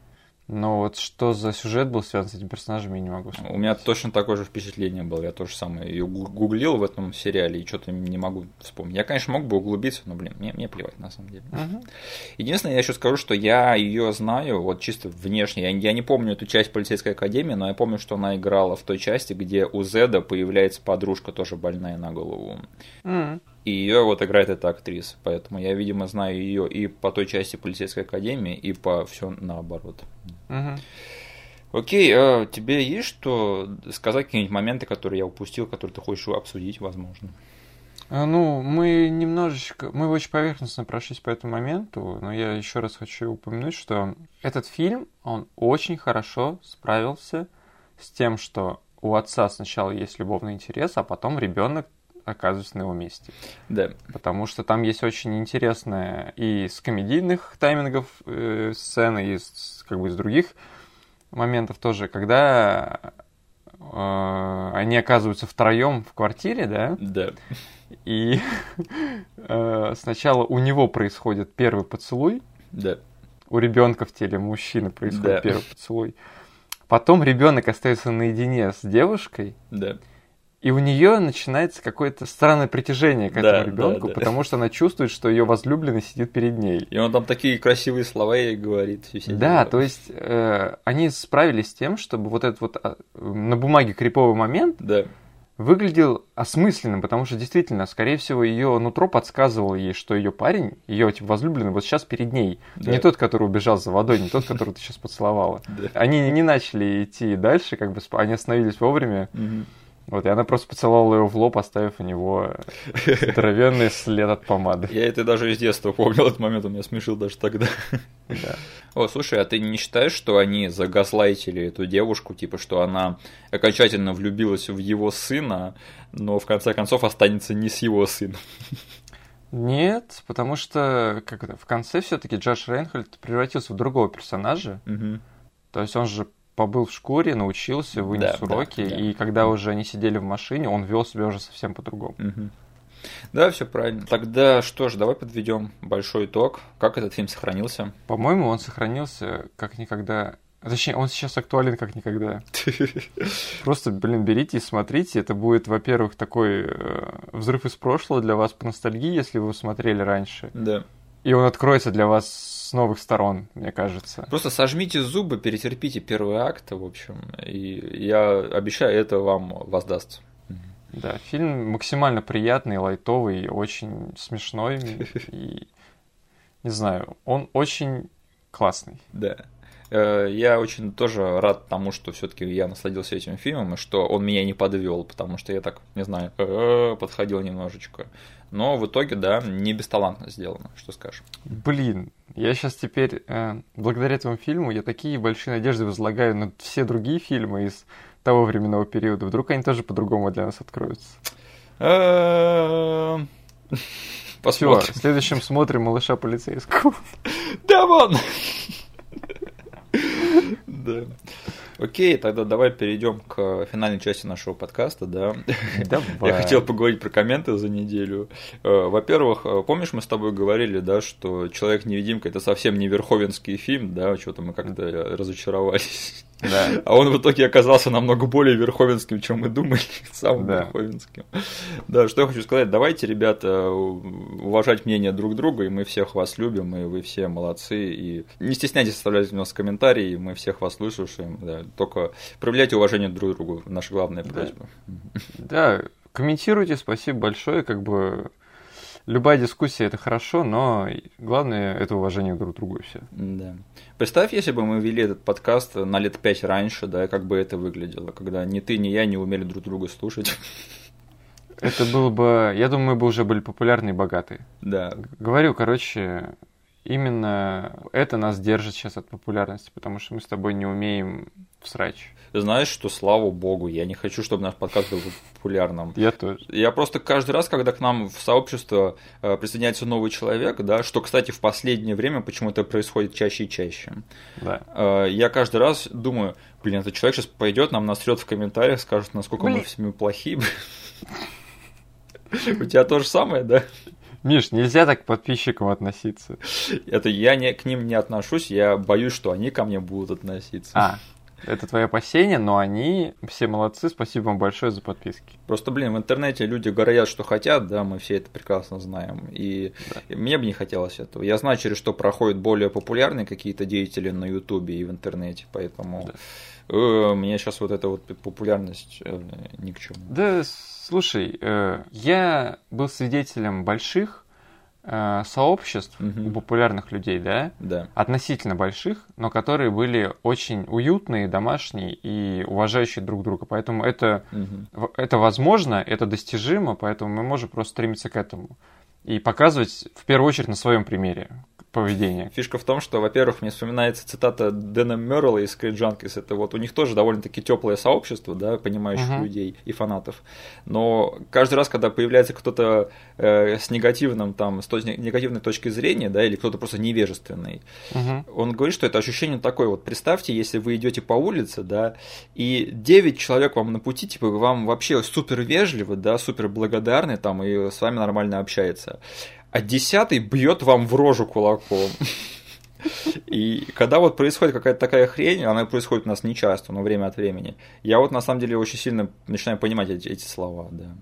Но вот что за сюжет был связан с этим персонажем, я не могу вспомнить. У меня точно такое же впечатление было. Я тоже самое ее гу- гуглил в этом сериале и что-то не могу вспомнить. Я, конечно, мог бы углубиться, но, блин, мне, мне плевать на самом деле. Мгм. Единственное, я еще скажу, что я ее знаю, вот чисто внешне. Я, я не помню эту часть полицейской академии, но я помню, что она играла в той части, где у Зеда появляется подружка, тоже больная на голову. М. И ее вот играет эта актриса. Поэтому я, видимо, знаю ее и по той части полицейской академии, и по все наоборот. Мгм. Окей, а тебе есть что сказать, какие-нибудь моменты, которые я упустил, которые ты хочешь обсудить, возможно? А, Ну, мы немножечко, мы очень поверхностно прошлись по этому моменту, но я еще раз хочу упомянуть, что этот фильм, он очень хорошо справился с тем, что у отца сначала есть любовный интерес, а потом ребенок оказываются на его месте. Да. Потому что там есть очень интересная и с комедийных таймингов э, сцены, и с, как бы из других моментов тоже, когда э, они оказываются втроем в квартире, да? Да. И э, сначала у него происходит первый поцелуй, Да. у ребенка в теле мужчины происходит Да. первый поцелуй. Потом ребенок остается наедине с девушкой, Да. И у нее начинается какое-то странное притяжение к Да, этому да, ребенку, да. потому что она чувствует, что ее возлюбленный сидит перед ней. И он там такие красивые слова ей говорит. Да, то есть э, они справились с тем, чтобы вот этот вот а, на бумаге криповый момент Да. выглядел осмысленным, потому что действительно, скорее всего, ее нутро подсказывало ей, что ее парень, ее типа, возлюбленный, вот сейчас перед ней. Да. Не тот, который убежал за водой, не тот, которого ты сейчас поцеловала. Да. Они не начали идти дальше, как бы они остановились вовремя. Вот, и она просто поцеловала его в лоб, оставив у него здоровенный след от помады. Я это даже из детства помнил этот момент, он меня смешил даже тогда. Да. О, слушай, а ты не считаешь, что они загаслайтили эту девушку, типа, что она окончательно влюбилась в его сына, но в конце концов останется не с его сыном? Нет, потому что как это, в конце все-таки Джош Рейнхольд превратился в другого персонажа. Мгм. То есть он же побыл в шкуре, научился, вынес Да, да, уроки, да. и когда уже они сидели в машине, он вел себя уже совсем по-другому. Мгм. Да, все правильно. Тогда что ж, давай подведем большой итог. Как этот фильм сохранился? По-моему, он сохранился как никогда. Точнее, он сейчас актуален как никогда. Просто, блин, берите и смотрите. Это будет, во-первых, такой э, взрыв из прошлого для вас по ностальгии, если вы смотрели раньше. Да. И он откроется для вас с новых сторон, мне кажется. Просто сожмите зубы, перетерпите первый акт, в общем, и я обещаю, это вам воздастся. Да, фильм максимально приятный, лайтовый, очень смешной. И, не знаю, он очень классный. Да. Э, Я очень тоже рад тому, что все-таки я насладился этим фильмом, и что он меня не подвел, потому что я так, не знаю, э, подходил немножечко. Но в итоге, да, не бесталантно сделано, что скажешь. Блин, я сейчас теперь, э, благодаря этому фильму, я такие большие надежды возлагаю на все другие фильмы из того временного периода. Вдруг они тоже по-другому для нас откроются. Э, Все, Посмотрим. в следующем смотрим «Малыша полицейского». Да вон! Да. Окей, тогда давай перейдем к финальной части нашего подкаста, да. Давай. Я хотел поговорить про комменты за неделю. Э, Во-первых, э, помнишь, мы с тобой говорили, да, что Человек-невидимка это совсем не верховенский фильм, да, что-то мы как-то разочаровались. Да. А он в итоге оказался намного более верховенским, чем мы думали, самым Да. верховенским. Да, что я хочу сказать, давайте, ребята, уважать мнение друг друга, и мы всех вас любим, и вы все молодцы, и не стесняйтесь оставлять у нас комментарии, мы всех вас выслушаем, да, только проявляйте уважение друг к другу, наша главная Да. просьба. Да, комментируйте, спасибо большое, как бы любая дискуссия это хорошо, но главное это уважение друг к другу и все. Да. Представь, если бы мы вели этот подкаст на лет пять раньше, да, как бы это выглядело, когда ни ты, ни я не умели друг друга слушать. Это было бы, я думаю, мы бы уже были популярны и богаты. Да, Говорю, короче, именно это нас держит сейчас от популярности, потому что мы с тобой не умеем в срач. Знаешь, что слава богу, я не хочу, чтобы наш подкаст был популярным. Я тоже. Я просто каждый раз, когда к нам в сообщество э, присоединяется новый человек, да, что, кстати, в последнее время почему-то происходит чаще и чаще, Да. э, я каждый раз думаю, блин, этот человек сейчас пойдет, нам насрет в комментариях, скажет, насколько мы Блин. все плохие. У тебя то же самое, да? Миш, нельзя так к подписчикам относиться. Это я не, к ним не отношусь, я боюсь, что они ко мне будут относиться. А, это твои опасения, но они все молодцы, спасибо вам большое за подписки. Просто, блин, в интернете люди говорят, что хотят, да, мы все это прекрасно знаем. И мне бы не хотелось этого. Я знаю, через что проходят более популярные какие-то деятели на Ютубе и в интернете, поэтому э, мне сейчас вот эта вот популярность э, ни к чему. Да, слушай, э, я был свидетелем больших сообществ Мгм. у популярных людей, да, Да. относительно больших, но которые были очень уютные, домашние и уважающие друг друга. Поэтому это, в- это возможно, это достижимо, поэтому мы можем просто стремиться к этому. И показывать в первую очередь на своем примере. Поведения. Фишка в том, что, во-первых, мне вспоминается цитата Дэна Мерла из Скриджанкис. Это вот у них тоже довольно-таки теплое сообщество, да, понимающих uh-huh. людей и фанатов. Но каждый раз, когда появляется кто-то э, с негативным, там, с той негативной точки зрения, да, или кто-то просто невежественный, uh-huh. он говорит, что это ощущение такое. Вот представьте, если вы идете по улице, да, и 9 человек вам на пути, типа, вам вообще супер вежливы, да, супер благодарны, там, и с вами нормально общается а десятый бьет вам в рожу кулаком. И когда вот происходит какая-то такая хрень, она происходит у нас нечасто, но время от времени, я вот на самом деле очень сильно начинаю понимать эти, эти слова, да.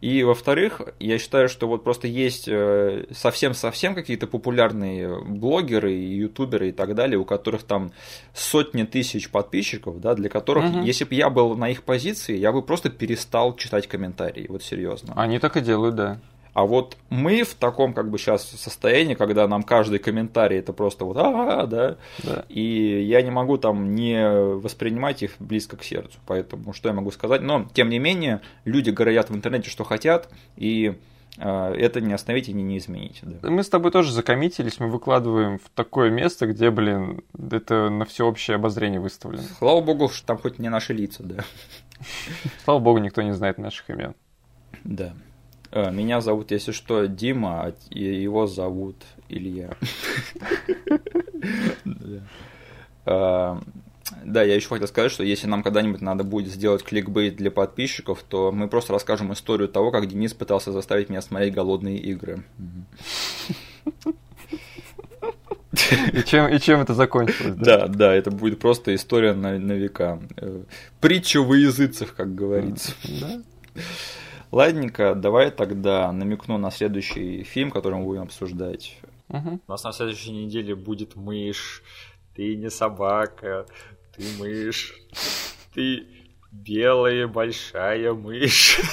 И во-вторых, я считаю, что вот просто есть э, совсем-совсем какие-то популярные блогеры, ютуберы и так далее, у которых там сотни тысяч подписчиков, да, для которых, угу. если бы я был на их позиции, я бы просто перестал читать комментарии, вот серьезно. Они так и делают, да. А вот мы в таком как бы сейчас состоянии, когда нам каждый комментарий это просто вот а, да? да, и я не могу там не воспринимать их близко к сердцу, поэтому что я могу сказать? Но тем не менее люди говорят в интернете, что хотят, и э, это не остановить и не, не изменить. Да. Мы с тобой тоже закоммитились, мы выкладываем в такое место, где, блин, это на всеобщее обозрение выставлено. Слава богу, что там хоть не наши лица, да. Слава богу, никто не знает наших имен. Да. Э, меня зовут, если что, Дима, а его зовут Илья. Э, да, я еще хотел сказать, что если нам когда-нибудь надо будет сделать кликбейт для подписчиков, то мы просто расскажем историю того, как Денис пытался заставить меня смотреть голодные игры. И чем, и чем это закончилось? Да? да, да, это будет просто история на, на века. Э, притча во языцах, как говорится. Да. Ладненько, давай тогда намекну на следующий фильм, который мы будем обсуждать. Угу. У нас на следующей неделе будет мышь. Ты не собака, ты мышь. Ты белая большая мышь.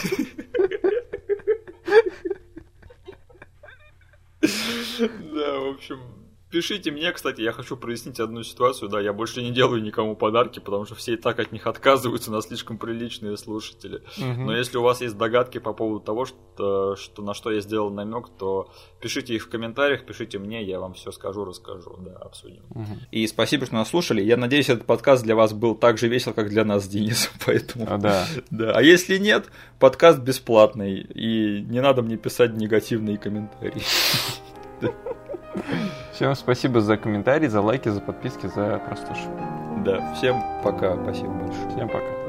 Да, в общем, Пишите мне, кстати, я хочу прояснить одну ситуацию, да, я больше не делаю никому подарки, потому что все и так от них отказываются, на слишком приличные слушатели. Угу. Но если у вас есть догадки по поводу того, что, что на что я сделал намек, то пишите их в комментариях, пишите мне, я вам все скажу, расскажу, да, обсудим. Угу. И спасибо, что нас слушали. Я надеюсь, этот подкаст для вас был так же весел, как для нас с Денисом, поэтому... А, да. да. А если нет, подкаст бесплатный, и не надо мне писать негативные комментарии. Всем спасибо за комментарии, за лайки, за подписки, за прослушивание. Да, всем пока, спасибо большое. Всем пока.